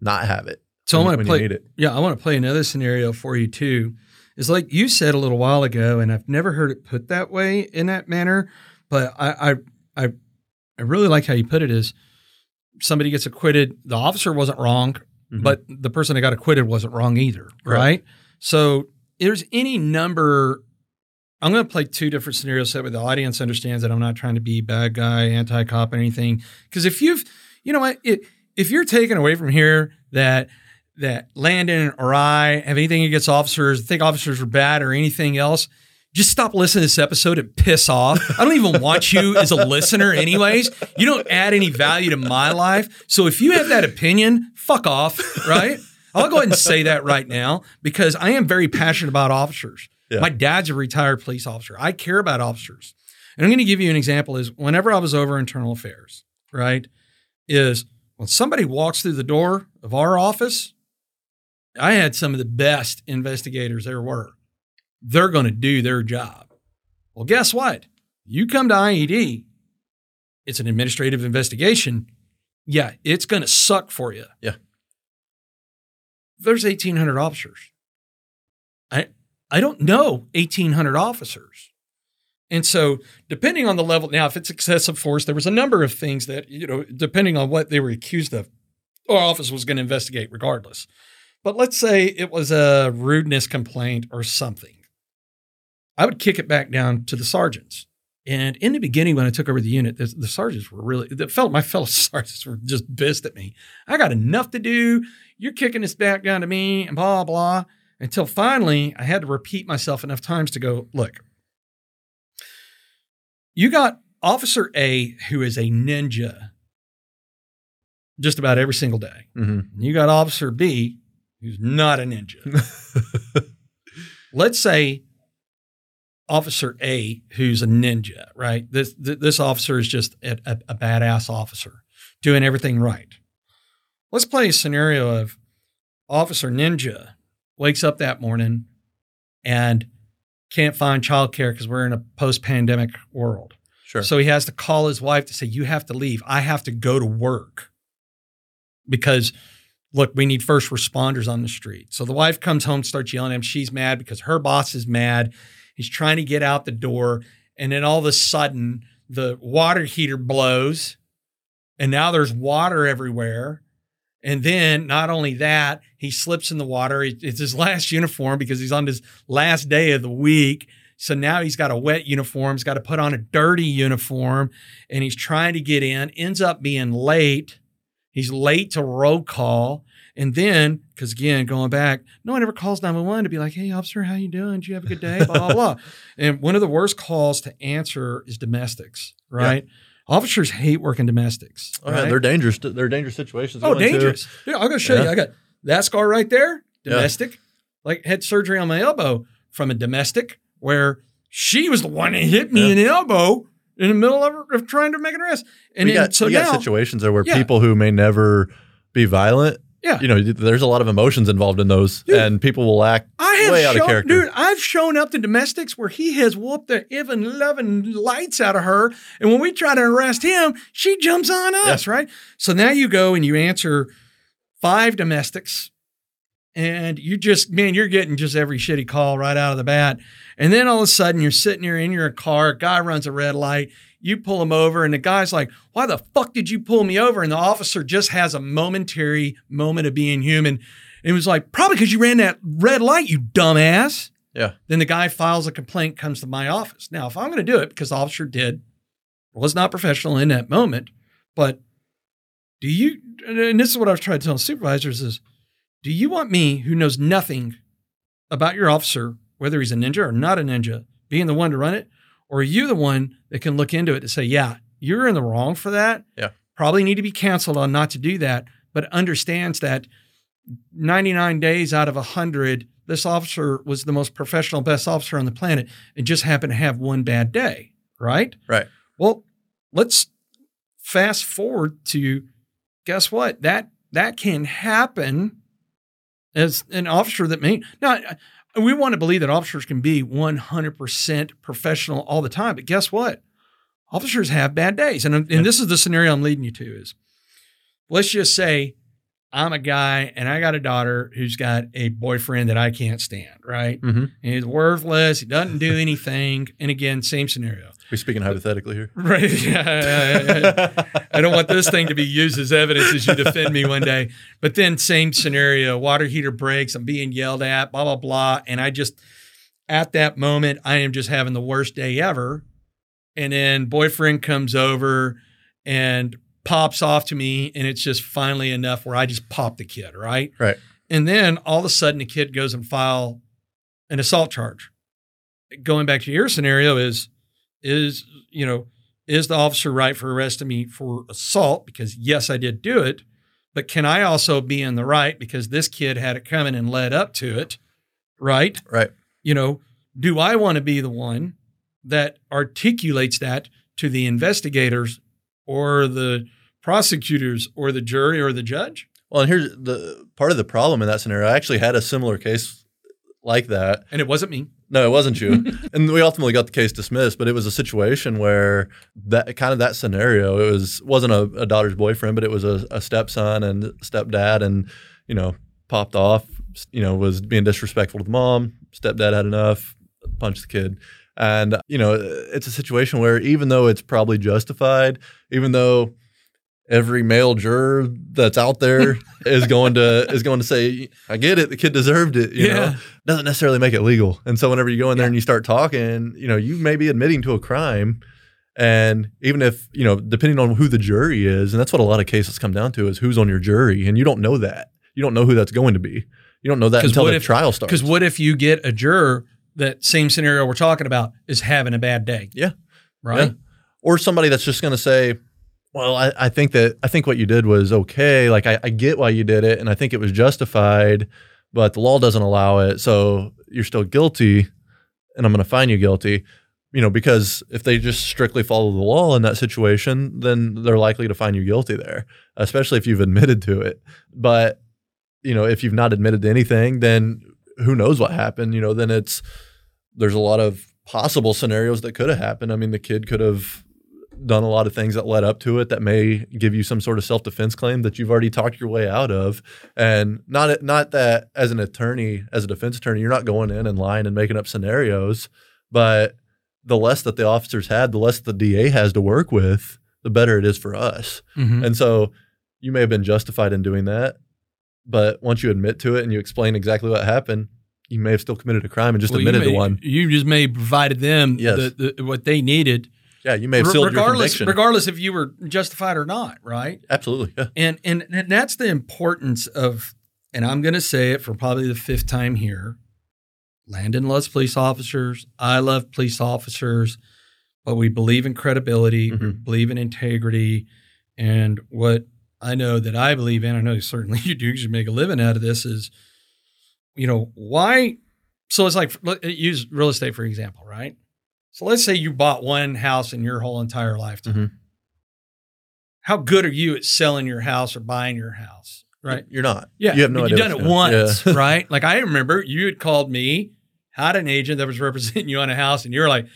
not have it. So I want to play. need it. Yeah, I want to play another scenario for you too. It's like you said a little while ago, and I've never heard it put that way in that manner. But I, I, I, I really like how you put it. Is somebody gets acquitted, the officer wasn't wrong, Mhm. but the person that got acquitted wasn't wrong either, right? Right. So there's any number. I'm going to play two different scenarios so that the audience understands that I'm not trying to be bad guy, anti cop, or anything. Because if you've, you know what, it, if you're taken away from here that that Landon or I have anything against officers, think officers are bad or anything else, just stop listening to this episode and piss off. I don't even want you as a listener, anyways. You don't add any value to my life. So if you have that opinion, fuck off, right? I'll go ahead and say that right now because I am very passionate about officers. Yeah. My dad's a retired police officer. I care about officers. And I'm going to give you an example is whenever I was over internal affairs, right? Is when somebody walks through the door of our office, I had some of the best investigators there were. They're going to do their job. Well, guess what? You come to IED, it's an administrative investigation. Yeah, it's going to suck for you. Yeah. There's 1,800 officers. I I don't know 1,800 officers. And so, depending on the level, now, if it's excessive force, there was a number of things that, you know, depending on what they were accused of, our office was going to investigate regardless. But let's say it was a rudeness complaint or something. I would kick it back down to the sergeants. And in the beginning, when I took over the unit, the, the sergeants were really, the fellow, my fellow *laughs* sergeants were just pissed at me. I got enough to do. You're kicking this back down to me and blah, blah. Until finally, I had to repeat myself enough times to go, look, you got Officer A, who is a ninja just about every single day. Mhm. You got Officer B, who's not a ninja. *laughs* Let's say Officer A, who's a ninja, right? This th- this officer is just a, a, a badass officer doing everything right. Let's play a scenario of Officer Ninja wakes up that morning and can't find childcare because we're in a post-pandemic world. Sure. So he has to call his wife to say, You have to leave. I have to go to work because, look, we need first responders on the street. So the wife comes home, starts yelling at him. She's mad because her boss is mad. He's trying to get out the door. And then all of a sudden, the water heater blows. And now there's water everywhere. And then not only that, he slips in the water. It's his last uniform because he's on his last day of the week. So now he's got a wet uniform, he's got to put on a dirty uniform, and he's trying to get in, ends up being late. He's late to roll call. And then, because again, going back, no one ever calls 911 to be like, hey, officer, how you doing? Did you have a good day? Blah, blah, blah. *laughs* And one of the worst calls to answer is domestics, right? Officers hate working domestics. Oh, yeah, they're dangerous. They're dangerous situations. Oh, dangerous. Yeah, I'm going to show you. I got that scar right there, Yeah. domestic. Like had surgery on my elbow from a domestic where she was the one that hit me in the elbow in the middle of, of trying to make an arrest. And we then, got, so we now, got situations there where Yeah. people who may never be violent, Yeah. you know, there's a lot of emotions involved in those, Dude. and people will act I have way out of character. dude. I've shown up to domestics where he has whooped the even loving lights out of her, and when we try to arrest him, she jumps on us, right? So now you go and you answer five domestics, and you just man, you're getting just every shitty call right out of the bat, and then all of a sudden you're sitting here in your car, guy runs a red light. You pull him over, and the guy's like, Why the fuck did you pull me over? And the officer just has a momentary moment of being human. And it was like, Probably because you ran that red light, you dumbass. Yeah. Then the guy files a complaint, comes to my office. Now, if I'm going to do it, because the officer did, was not professional in that moment, but do you, and this is what I was trying to tell supervisors is, do you want me, who knows nothing about your officer, whether he's a ninja or not a ninja, being the one to run it? Or are you the one that can look into it to say, yeah, you're in the wrong for that? Yeah. Probably need to be counseled on not to do that, but understands that 99 days out of 100, this officer was the most professional, best officer on the planet and just happened to have one bad day, right? Right. Well, let's fast forward to guess what? That that can happen as an officer that may now we want to believe that officers can be 100% professional all the time, but guess what? Officers have bad days. And, and this is the scenario I'm leading you to is let's just say I'm a guy and I got a daughter who's got a boyfriend that I can't stand, right? mm-hmm. He's worthless. He doesn't do anything. And again, same scenario. We're speaking hypothetically here. *laughs* Right. Yeah, yeah, yeah, yeah. I don't want this thing to be used as evidence as you defend me one day. But then, same scenario water heater breaks, I'm being yelled at, blah, blah, blah. And I just, at that moment, I am just having the worst day ever. And then, boyfriend comes over and pops off to me. And it's just finally enough where I just pop the kid, right? Right. And then all of a sudden, the kid goes and file an assault charge. Going back to your scenario, is is you know is the officer right for arresting me for assault because yes i did do it but can i also be in the right because this kid had it coming and led up to it right Right. you know do i want to be the one that articulates that to the investigators or the prosecutors or the jury or the judge Well, and here's the part of the problem in that scenario. I actually had a similar case like that. and it wasn't me No, it wasn't you. *laughs* and we ultimately got the case dismissed, but it was a situation where that kind of that scenario, it was wasn't a, a daughter's boyfriend, but it was a, a stepson and stepdad and, you know, popped off, you know, was being disrespectful to the mom. Stepdad had enough, punched the kid. And, you know, it's a situation where even though it's probably justified, even though every male juror that's out there *laughs* is going to is going to say, I get it, the kid deserved it, you Yeah. know doesn't necessarily make it legal. And so whenever you go in there and you start talking, you know, you may be admitting to a crime. And even if, you know, depending on who the jury is, and that's what a lot of cases come down to is who's on your jury. And you don't know that. You don't know who that's going to be. You don't know that until the if- trial starts. because what if you get a juror that same scenario we're talking about is having a bad day Yeah. right Yeah. Or somebody that's just going to say, well, I, I think that I think what you did was okay. Like I, I get why you did it, and I think it was justified, but the law doesn't allow it, so you're still guilty, and I'm going to find you guilty. You know, because if they just strictly follow the law in that situation, then they're likely to find you guilty there, especially if you've admitted to it. But you know, if you've not admitted to anything, then who knows what happened? You know, then it's there's a lot of possible scenarios that could have happened. I mean, the kid could have done a lot of things that led up to it that may give you some sort of self-defense claim that you've already talked your way out of and not not that as an attorney as a defense attorney you're not going in and lying and making up scenarios but the less that the officers had the less the DA has to work with the better it is for us Mhm. and so you may have been justified in doing that but once you admit to it and you explain exactly what happened you may have still committed a crime and just Well, admitted may- to one You just may have provided them Yes. the, the, what they needed, yeah you may have sealed your regardless conviction regardless if you were justified or not, right? absolutely yeah And and, and that's the importance of, and I'm going to say it for probably the fifth time here. Landon loves police officers. I love police officers, but we believe in credibility, we Mhm. believe in integrity, and what I know that I believe in, I know *laughs* certainly you do, 'cause you should make a living out of this, is, you know, why So it's like use real estate for example, right? So let's say you bought one house in your whole entire lifetime. Mhm. How good are you at selling your house or buying your house? Right. You're not. Yeah. You have no idea. You've done it once, Yeah. *laughs* right? Like I remember you had called me, had an agent that was representing you on a house, and you were like,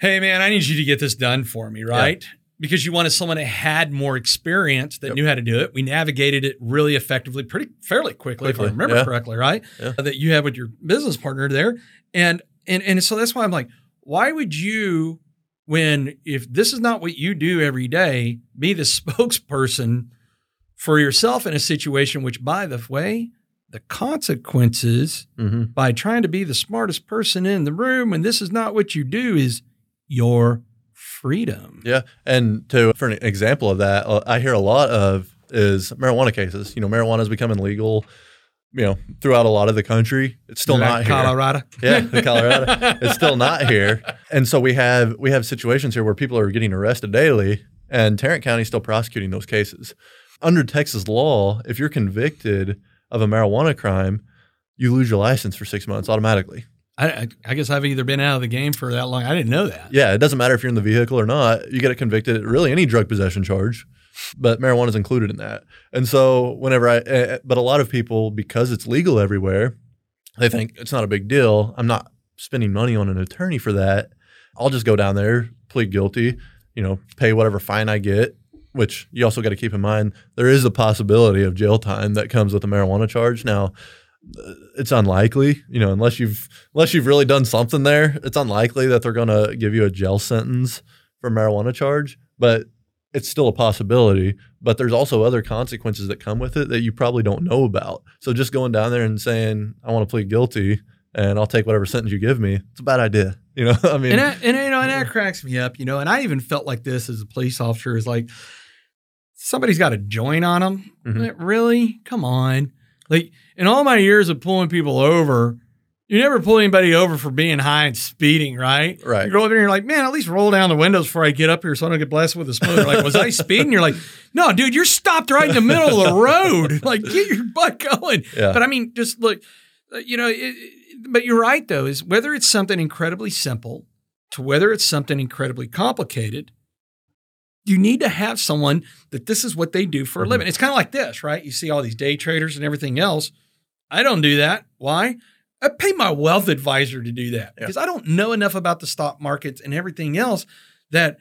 Hey man, I need you to get this done for me, right? Because you wanted someone that had more experience that Yep. knew how to do it. We navigated it really effectively, pretty fairly quickly, if I remember yeah. correctly, right? Yeah. That you had with your business partner there. And and and so that's why I'm like, why would you when if this is not what you do every day, be the *laughs* spokesperson for yourself in a situation which, by the way, the consequences Mhm. by trying to be the smartest person in the room and this is not what you do is your freedom. Yeah, and to for an example of that, uh, I hear a lot of is marijuana cases. You know, marijuana is becoming legal. You know, throughout a lot of the country, it's still Like not here. Colorado. *laughs* Yeah, Colorado, it's still not here. And so we have we have situations here where people are getting arrested daily, and Tarrant County is still prosecuting those cases. Under Texas law, if you're convicted of a marijuana crime, you lose your license for six months automatically. I, I, I guess I've either been out of the game for that long. I didn't know that. Yeah, it doesn't matter if you're in the vehicle or not. You get convicted, really any drug possession charge, but marijuana is included in that. And so whenever I, uh, but a lot of people, because it's legal everywhere, they think it's not a big deal. I'm not spending money on an attorney for that. I'll just go down there, plead guilty, you know, pay whatever fine I get. Which you also got to keep in mind, there is a possibility of jail time that comes with a marijuana charge. Now, uh, it's unlikely, you know, unless you've unless you've really done something there, it's unlikely that they're going to give you a jail sentence for marijuana charge, but it's still a possibility. But there's also other consequences that come with it that you probably don't know about. So just going down there and saying, I want to plead guilty and I'll take whatever sentence you give me, it's a bad idea. You know, *laughs* I mean, And, that, and you know, and that cracks me up, you know. And I even felt like this as a police officer is like somebody's got a joint on them. Mhm. really? Come on! Like in all my years of pulling people over, you never pull anybody over for being high and speeding, right? Right. You go over there and you're like, man, at least roll down the windows before I get up here so I don't get blasted with a smoke. They're like, was I speeding? You're like, no, dude, you're stopped right in the middle of the road. *laughs* Like, get your butt going. Yeah. But I mean, just look, uh, you know, it, but you're right though, is whether it's something incredibly simple to whether it's something incredibly complicated, you need to have someone that this is what they do for a Mhm. living. It's kind of like this, right? You see all these day traders and everything else. I don't do that. Why? I pay my wealth advisor to do that Yeah. because I don't know enough about the stock markets and everything else that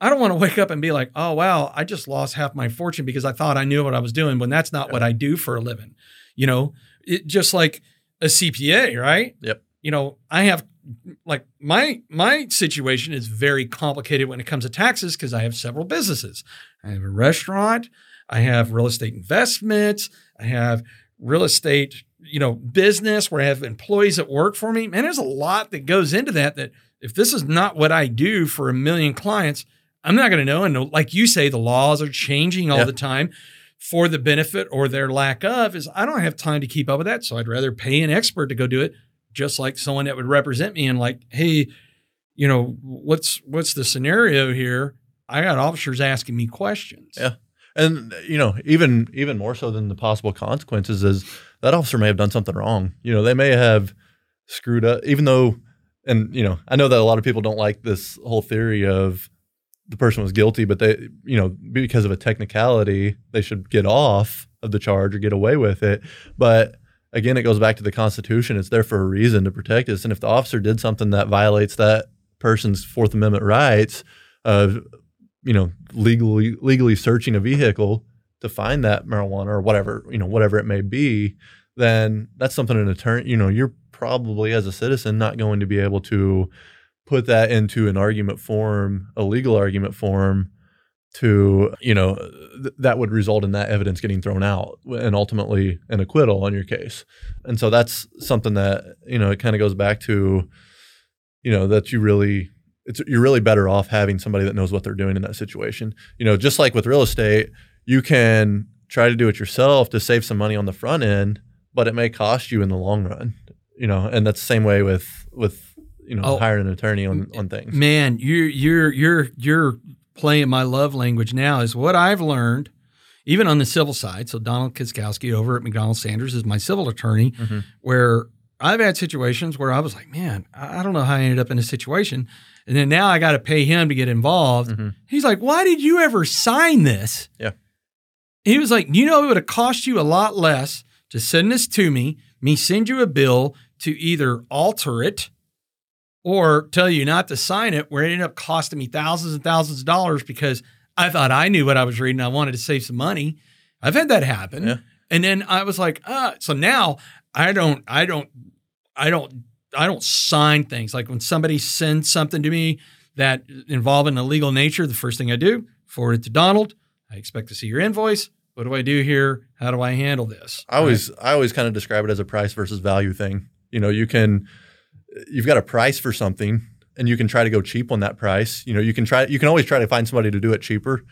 I don't want to wake up and be like, oh, wow, I just lost half my fortune because I thought I knew what I was doing when that's not what I do for a living. You know, it just like a CPA, right? Yep. You know, I have like my my situation is very complicated when it comes to taxes because I have several businesses. I have a restaurant, I have real estate investments, I have real estate, you know, business where I have employees that work for me. Man, there's a lot that goes into that that if this is not what I do for a million clients, I'm not going to know. And like you say, the laws are changing all Yeah. the time for the benefit or their lack of is I don't have time to keep up with that. So I'd rather pay an expert to go do it, just like someone that would represent me and like, hey, you know, what's what's the scenario here? I got officers asking me questions. Yeah. And you know, even even more so than the possible consequences is that officer may have done something wrong. You know, they may have screwed up, even though, and you know, I know that a lot of people don't like this whole theory of the person was guilty, but they, you know, because of a technicality, they should get off of the charge or get away with it. But again, it goes back to the Constitution. It's there for a reason to protect us. And if the officer did something that violates that person's Fourth Amendment rights of, you know, legally legally searching a vehicle to find that marijuana or whatever, you know, whatever it may be, then that's something an attorney, you know, you're probably as a citizen not going to be able to put that into an argument form, a legal argument form to, you know, th- that would result in that evidence getting thrown out and ultimately an acquittal on your case. And so that's something that, you know, it kind of goes back to, you know, that you really it's you're really better off having somebody that knows what they're doing in that situation. You know, just like with real estate, you can try to do it yourself to save some money on the front end, but it may cost you in the long run. You know, and that's the same way with with you know Oh. hiring an attorney on on things. Man, you're you're you're you're playing my love language now. Is what I've learned, even on the civil side. So Donald Kiskowski over at McDonald Sanders is my civil attorney, Mhm. where I've had situations where I was like, man, I don't know how I ended up in this situation. And then now I got to pay him to get involved. Mhm. He's like, why did you ever sign this? Yeah. He was like, you know, it would have cost you a lot less to send this to me, me send you a bill to either alter it or tell you not to sign it, where it ended up costing me thousands and thousands of dollars because I thought I knew what I was reading. I wanted to save some money. I've had that happen. Yeah. And then I was like, ah, so now I don't, I don't, I don't, I don't sign things. Like when somebody sends something to me that involving a legal nature, the first thing I do, forward it to Donald. I expect to see your invoice. What do I do here? How do I handle this? I always I always kind of describe it as a price versus value thing. You know, you can you've got a price for something and you can try to go cheap on that price. You know, you can try you can always try to find somebody to do it cheaper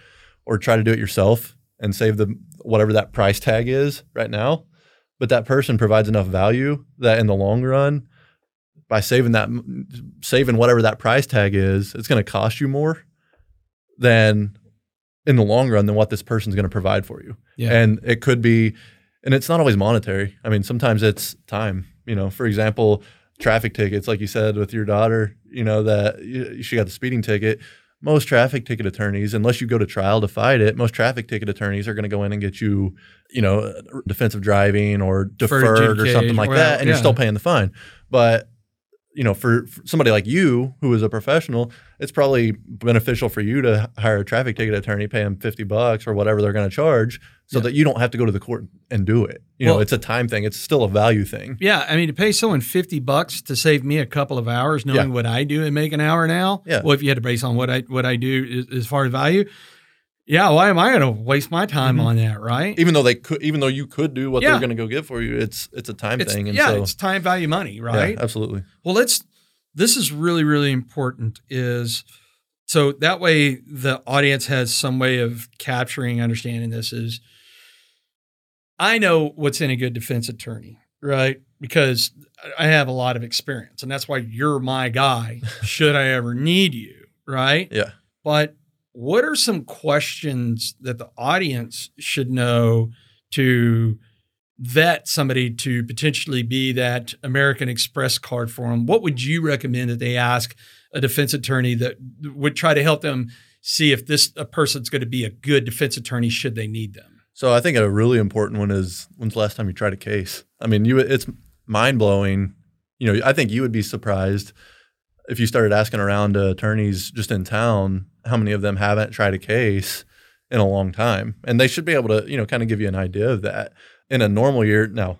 or try to do it yourself and save the whatever that price tag is right now. But that person provides enough value that in the long run by saving that saving whatever that price tag is, it's going to cost you more than in the long run than what this person's going to provide for you. Yeah. And it could be, and it's not always monetary. I mean, sometimes it's time. You know, for example, traffic tickets, like you said with your daughter, you know, that she got the speeding ticket. Most traffic ticket attorneys, unless you go to trial to fight it, most traffic ticket attorneys are going to go in and get you, you know, defensive driving or Deferred deferred or something like well, that, and yeah. you're still paying the fine. But you know, for, for somebody like you who is a professional, it's probably beneficial for you to hire a traffic ticket attorney, pay them fifty bucks or whatever they're going to charge, so Yeah. that you don't have to go to the court and do it. You know, it's a time thing. It's still a value thing. Yeah, I mean, to pay someone fifty bucks to save me a couple of hours, knowing Yeah. what I do and make an hour now. Yeah. Well, if you had to base on what I what I do as, as far as value, yeah. Why am I going to waste my time Mhm. on that? Right? Even though they could, even though you could do what Yeah. they're going to go get for you, it's it's a time It's, thing. And yeah, so, it's time value money, yeah, right? absolutely. Well, let's. This is really really important. Is so that way the audience has some way of capturing, understanding this. Is I know what's in a good defense attorney, right? Because I have a lot of experience, and that's why you're my guy. *laughs* should I ever need you, right? Yeah. But what are some questions that the audience should know to vet somebody to potentially be that American Express card for them? What would you recommend that they ask a defense attorney that would try to help them see if this a person's going to be a good defense attorney should they need them? So I think a really important one is when's the last time you tried a case? I mean, you it's mind blowing. You know, I think you would be surprised if you started asking around to attorneys just in town how many of them haven't tried a case in a long time, and they should be able to you know kind of give you an idea of that. In a normal year, now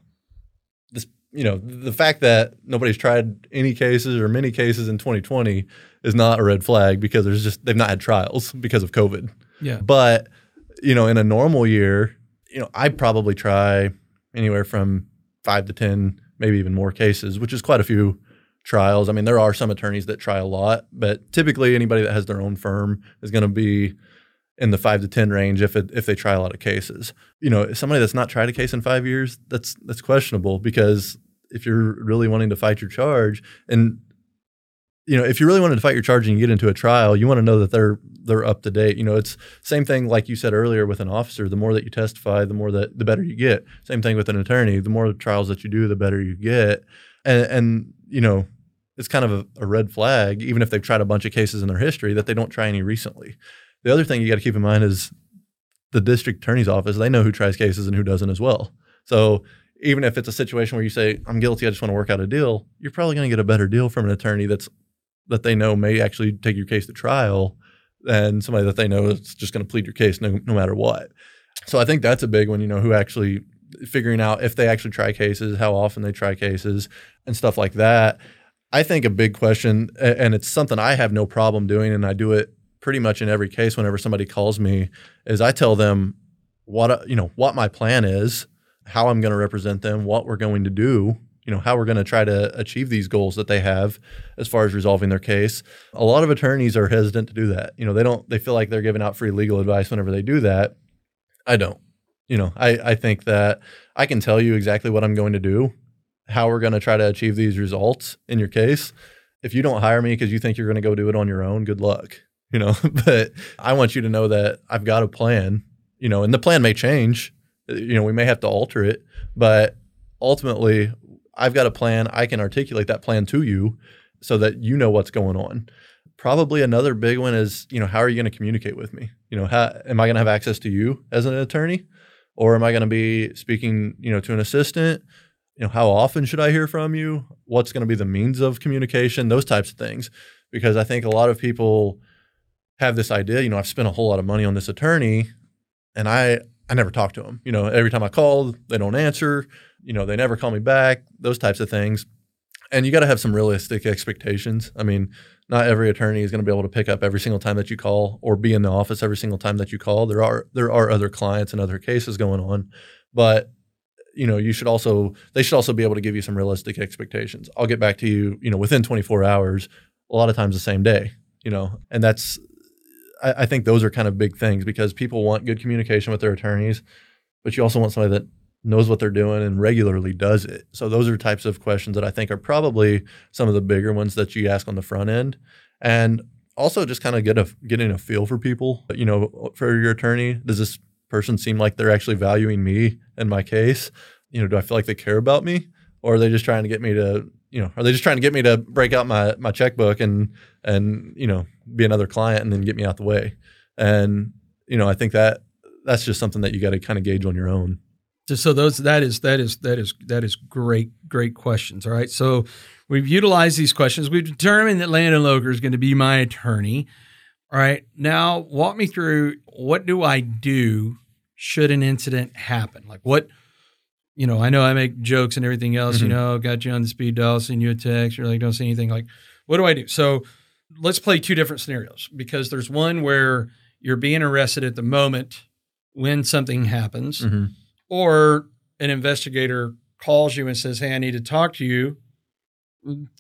this you know the fact that nobody's tried any cases or many cases in 2020 is not a red flag because there's just they've not had trials because of COVID. Yeah. But you know, in a normal year, you know, I probably try anywhere from five to ten, maybe even more cases, which is quite a few trials. I mean, there are some attorneys that try a lot, but typically anybody that has their own firm is going to be in the five to ten range if it, if they try a lot of cases. You know, somebody that's not tried a case in five years, that's that's questionable because if you're really wanting to fight your charge and you know, if you really wanted to fight your charge and you get into a trial, you want to know that they're they're up to date. You know, it's same thing like you said earlier with an officer. The more that you testify, the more that the better you get. Same thing with an attorney. The more trials that you do, the better you get. And and you know, it's kind of a, a red flag, even if they've tried a bunch of cases in their history, that they don't try any recently. The other thing you got to keep in mind is the district attorney's office. They know who tries cases and who doesn't as well. So even if it's a situation where you say, "I'm guilty, I just want to work out a deal," you're probably going to get a better deal from an attorney that's that they know may actually take your case to trial than somebody that they know is just going to plead your case no, no matter what. So I think that's a big one, you know, who actually figuring out if they actually try cases, how often they try cases, and stuff like that. I think a big question, and it's something I have no problem doing, and I do it pretty much in every case whenever somebody calls me, is I tell them what uh, you know what my plan is, how I'm going to represent them, what we're going to do, you know, how we're going to try to achieve these goals that they have as far as resolving their case. A lot of attorneys are hesitant to do that. You know, they don't they feel like they're giving out free legal advice whenever they do that. I don't. You know, I I think that I can tell you exactly what I'm going to do, how we're going to try to achieve these results in your case. If you don't hire me because you think you're going to go do it on your own, good luck. You know, *laughs* but I want you to know that I've got a plan, you know, and the plan may change. Uh, you know, we may have to alter it, but ultimately I've got a plan. I can articulate that plan to you so that you know what's going on. Probably another big one is, you know, how are you going to communicate with me? You know, how, am I going to have access to you as an attorney? Or am I going to be speaking, you know, to an assistant? You know, how often should I hear from you? What's going to be the means of communication? Those types of things. Because I think a lot of people have this idea, you know, I've spent a whole lot of money on this attorney and I I never talk to them. You know, every time I call, they don't answer. You know, they never call me back. Those types of things. And you got to have some realistic expectations. I mean, not every attorney is going to be able to pick up every single time that you call or be in the office every single time that you call. There are there are other clients and other cases going on, but you know, you should also they should also be able to give you some realistic expectations. I'll get back to you, you know, within 24 hours, a lot of times the same day, you know. And that's I, I think those are kind of big things because people want good communication with their attorneys, but you also want somebody that knows what they're doing and regularly does it. So those are types of questions that I think are probably some of the bigger ones that you ask on the front end. And also just kind of get a getting a feel for people, you know, for your attorney. Does this person seem like they're actually valuing me and my case? You know, do I feel like they care about me? Or are they just trying to get me to, you know, are they just trying to get me to break out my my checkbook and and, you know, be another client and then get me out the way? And, you know, I think that that's just something that you got to kind of gauge on your own. So those that is that is that is that is great great questions. All right. So we've utilized these questions. We've determined that Landon Loker is going to be my attorney. All right. Now walk me through what do I do should an incident happen? Like what you know, I know I make jokes and everything else, Mhm. you know, got you on the speed dial, send you a text, you're like, don't say anything. Like, what do I do? So let's play two different scenarios because there's one where you're being arrested at the moment when something happens Mm-hmm. Or an investigator calls you and says, "Hey, I need to talk to you."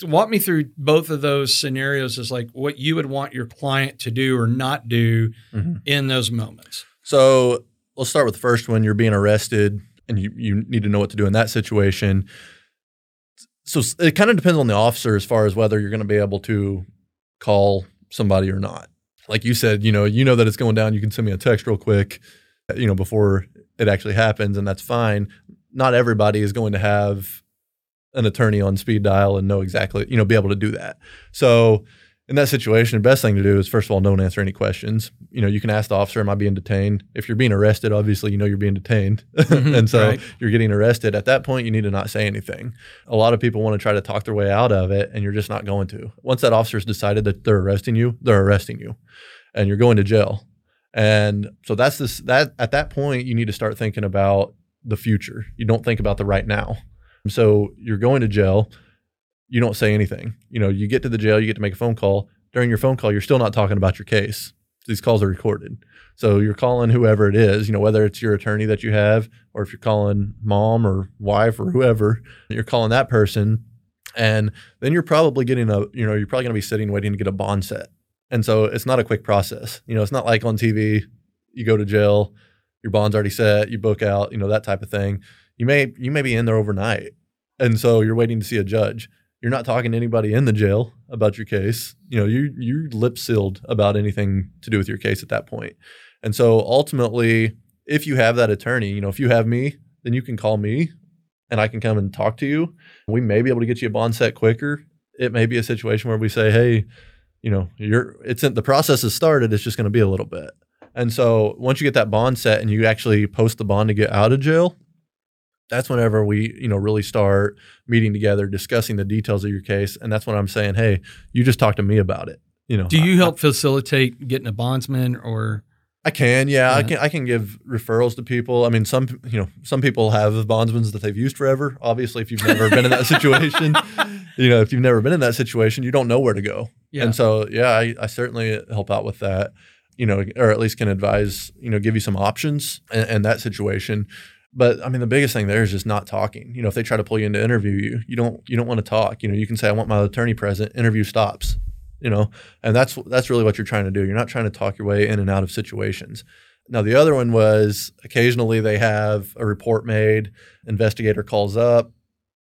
Walk me through both of those scenarios as like what you would want your client to do or not do Mhm. in those moments. So let's start with the first one. You're being arrested, and you you need to know what to do in that situation. So it kind of depends on the officer as far as whether you're going to be able to call somebody or not. Like you said, you know, you know that it's going down. You can send me a text real quick, you know, before it actually happens, and that's fine. Not everybody is going to have an attorney on speed dial and know exactly, you know, be able to do that. So in that situation, the best thing to do is first of all, don't answer any questions. You know, you can ask the officer, "Am I being detained?" If you're being arrested, obviously you know you're being detained, mm-hmm, *laughs* and so right. you're getting arrested. At that point, you need to not say anything. A lot of people want to try to talk their way out of it, and you're just not going to. Once that officer's decided that they're arresting you, they're arresting you, and you're going to jail. And so that's this. That at that point, you need to start thinking about the future. You don't think about the right now. So you're going to jail you don't say anything. You know, you get to the jail, you get to make a phone call. During your phone call, you're still not talking about your case. These calls are recorded. So you're calling whoever it is, you know, whether it's your attorney that you have or if you're calling mom or wife or whoever, you're calling that person. And then you're probably getting a, you know, you're probably going to be sitting waiting to get a bond set. And so it's not a quick process. You know, it's not like on TV, you go to jail, your bond's already set, you book out, you know, that type of thing. You may you may be in there overnight. And so you're waiting to see a judge you're not talking to anybody in the jail about your case. You know, you you're lip sealed about anything to do with your case at that point. And so ultimately, if you have that attorney, you know, if you have me, then you can call me and I can come and talk to you. We may be able to get you a bond set quicker. It may be a situation where we say, hey, you know, you're it's in, the process has started, it's just going to be a little bit. And so once you get that bond set and you actually post the bond to get out of jail, that's whenever we, you know, really start meeting together, discussing the details of your case. And that's when I'm saying, hey, you just talk to me about it. You know, Do you I- help facilitate getting a bondsman or I can, yeah, I can. I can give referrals to people. I mean, some you know, some people have bondsmen that they've used forever. Obviously, if you've never been in that *laughs* situation, you know, if you've never been in that situation, you don't know where to go. Yeah. And so, yeah, I, I certainly help out with that. You know, or at least can advise. You know, give you some options in, in that situation. But I mean, the biggest thing there is just not talking. You know, if they try to pull you in to interview you, you don't you don't want to talk. You know, you can say, "I want my attorney present." Interview stops. You know, and that's that's really what you're trying to do. You're not trying to talk your way in and out of situations. Now, the other one was occasionally they have a report made. Investigator calls up,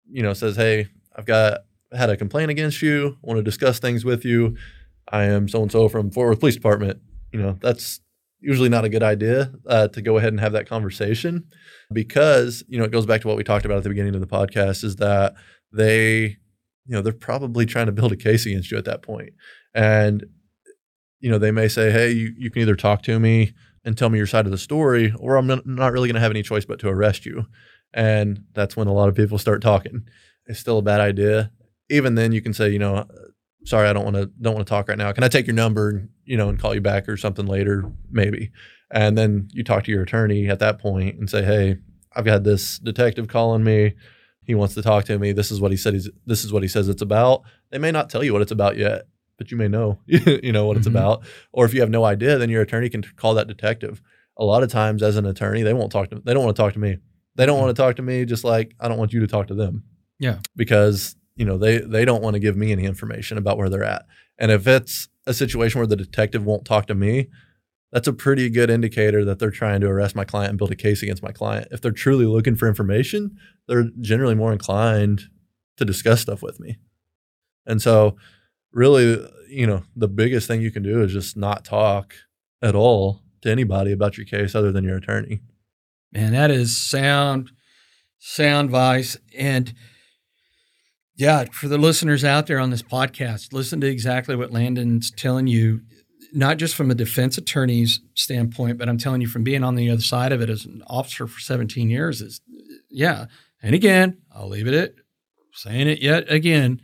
you know, says, "Hey, I've got had a complaint against you. Want to discuss things with you. I am so and so from Fort Worth Police Department." You know, that's usually not a good idea uh, to go ahead and have that conversation because you know it goes back to what we talked about at the beginning of the podcast is that they, you know, they're probably trying to build a case against you at that point. And, you know, they may say, hey, you, you can either talk to me and tell me your side of the story, or I'm not, not really going to have any choice but to arrest you. And that's when a lot of people start talking. It's still a bad idea. Even then, you can say, you know, sorry, I don't want to don't want to talk right now. Can I take your number, you know, and call you back or something later, maybe? And then you talk to your attorney at that point and say, hey, I've got this detective calling me. He wants to talk to me. This is what he said. He's this is what he says it's about. They may not tell you what it's about yet, but you may know, *laughs* you know what it's Mhm. about. Or if you have no idea, then your attorney can call that detective. A lot of times, as an attorney, they won't talk to. They don't want to talk to me. They don't want to talk to me. Just like I don't want you to talk to them. Yeah. Because you know they they don't want to give me any information about where they're at. And if it's a situation where the detective won't talk to me, that's a pretty good indicator that they're trying to arrest my client and build a case against my client. If they're truly looking for information, they're generally more inclined to discuss stuff with me. And so, really, you know, the biggest thing you can do is just not talk at all to anybody about your case other than your attorney. Man, that is sound, sound advice. And yeah, for the listeners out there on this podcast, listen to exactly what Landon's telling you, not just from a defense attorney's standpoint, but I'm telling you from being on the other side of it as an officer for 17 years is, yeah. And again, I'll leave it at saying it yet again.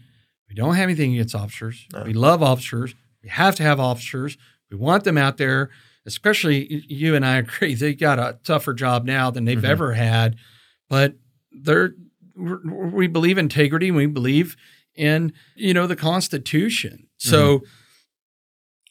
We don't have anything against officers. No. We love officers. We have to have officers. We want them out there especially you and I agree, they got a tougher job now than they've Mhm. ever had. But they're we believe integrity. We believe in you know the Constitution. So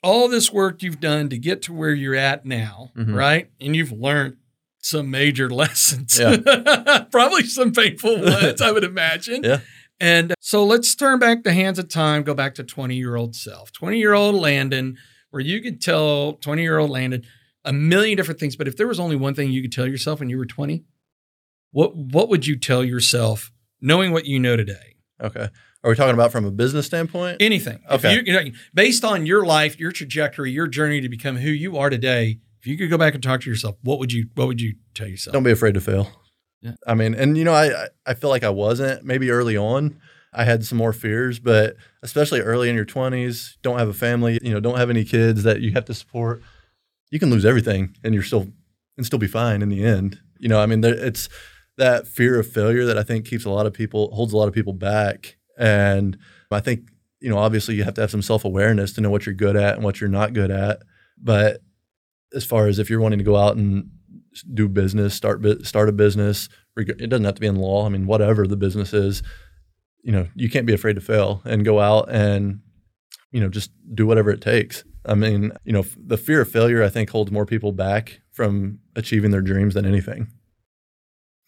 all this work you've done to get to where you're at now, Mhm. right? And you've learned some major *laughs* lessons, Yeah. *laughs* probably some painful *laughs* ones, I would imagine. Yeah. And so let's turn back the hands of time, go back to 20 year old self, 20 year old Landon, where you could tell 20 year old Landon a million different things. But if there was only one thing you could tell yourself when you were 20, what, what would you tell yourself knowing what you know today? Okay. Are we talking about from a business standpoint? Anything. Okay. you, you know, based on your life, your trajectory, your journey to become who you are today, if you could go back and talk to yourself, what would you what would you tell yourself? Don't be afraid to fail. Yeah. I mean, and you know, I I- feel like I wasn't. Maybe early on, I had some more fears, but especially early in your twenties, don't have a family, you know, don't have any kids that you have to support. You can lose everything, and you're still and still be fine in the end. You know, I mean, there, it's that fear of failure that I think keeps a lot of people holds a lot of people back, and I think you know, obviously, you have to have some self awareness to know what you're good at and what you're not good at, but as far as if you're wanting to go out and do business, start start a business. It doesn't have to be in law. I mean, whatever the business is, you know, you can't be afraid to fail and go out and you know just do whatever it takes. I mean, you know, the fear of failure I think holds more people back from achieving their dreams than anything.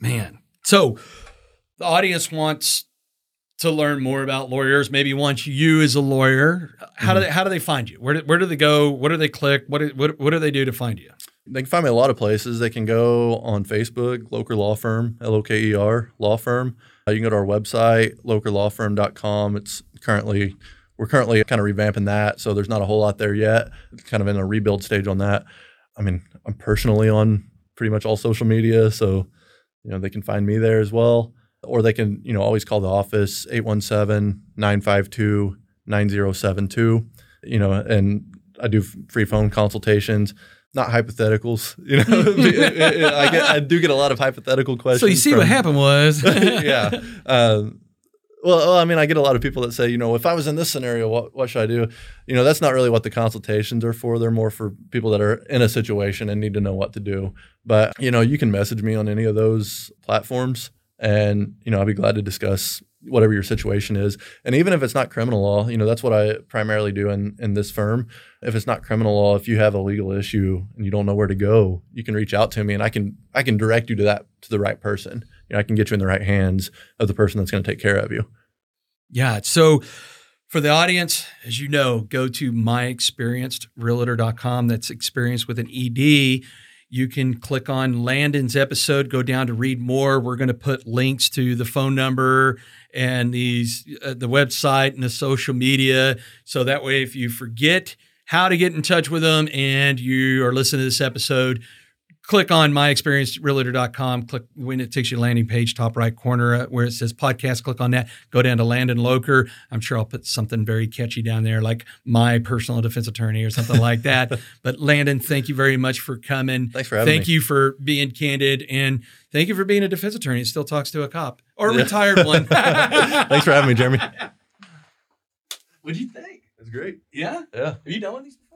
Man. So the audience wants to learn more about lawyers, maybe wants you as a lawyer. How do they how do they find you? Where do, where do they go? What do they click? What do, what what do they do to find you? They can find me a lot of places. They can go on Facebook, Loker Law Firm, L O K E R Law Firm. Uh, you can go to our website, lokerlawfirm.com. It's currently we're currently kind of revamping that, so there's not a whole lot there yet. It's kind of in a rebuild stage on that. I mean, I'm personally on pretty much all social media, so you know they can find me there as well, or they can you know always call the office 817-952-9072. You know, and I do free phone consultations not hypotheticals. *laughs* You know, *laughs* I get I do get a lot of hypothetical questions. So you see what from- happened was *laughs* yeah. Um, well, well, I mean, I get a lot of people that say, you know, if I was in this scenario, what what should I do? You know, that's not really what the consultations are for. They're more for people that are in a situation and need to know what to do. But you know, you can message me on any of those platforms, and you know, I'd be glad to discuss whatever your situation is. And even if it's not criminal law, you know, that's what I primarily do in in this firm. If it's not criminal law, if you have a legal issue and you don't know where to go, you can reach out to me, and I can I can direct you to that to the right person. You know, I can get you in the right hands of the person that's going to take care of you. Yeah. So for the audience, as you know, go to myexperiencedrealtor.com. That's experience with an ED. You can click on Landon's episode, go down to read more. We're going to put links to the phone number and these uh, the website and the social media. So that way, if you forget how to get in touch with them and you are listening to this episode, click on myexperiencedrealtor.com. Click when it takes you to landing page, top right corner uh, where it says podcast. Click on that. Go down to Landon Loker. I'm sure I'll put something very catchy down there, like my personal defense attorney or something like that. *laughs* but Landon, thank you very much for coming. Thanks for having Thank me. you for being candid and thank you for being a defense attorney that still talks to a cop or a Yeah. retired one. *laughs* *laughs* Thanks for having me, Jeremy. What do you think? It's great. Yeah? Yeah. Have you done one of these before?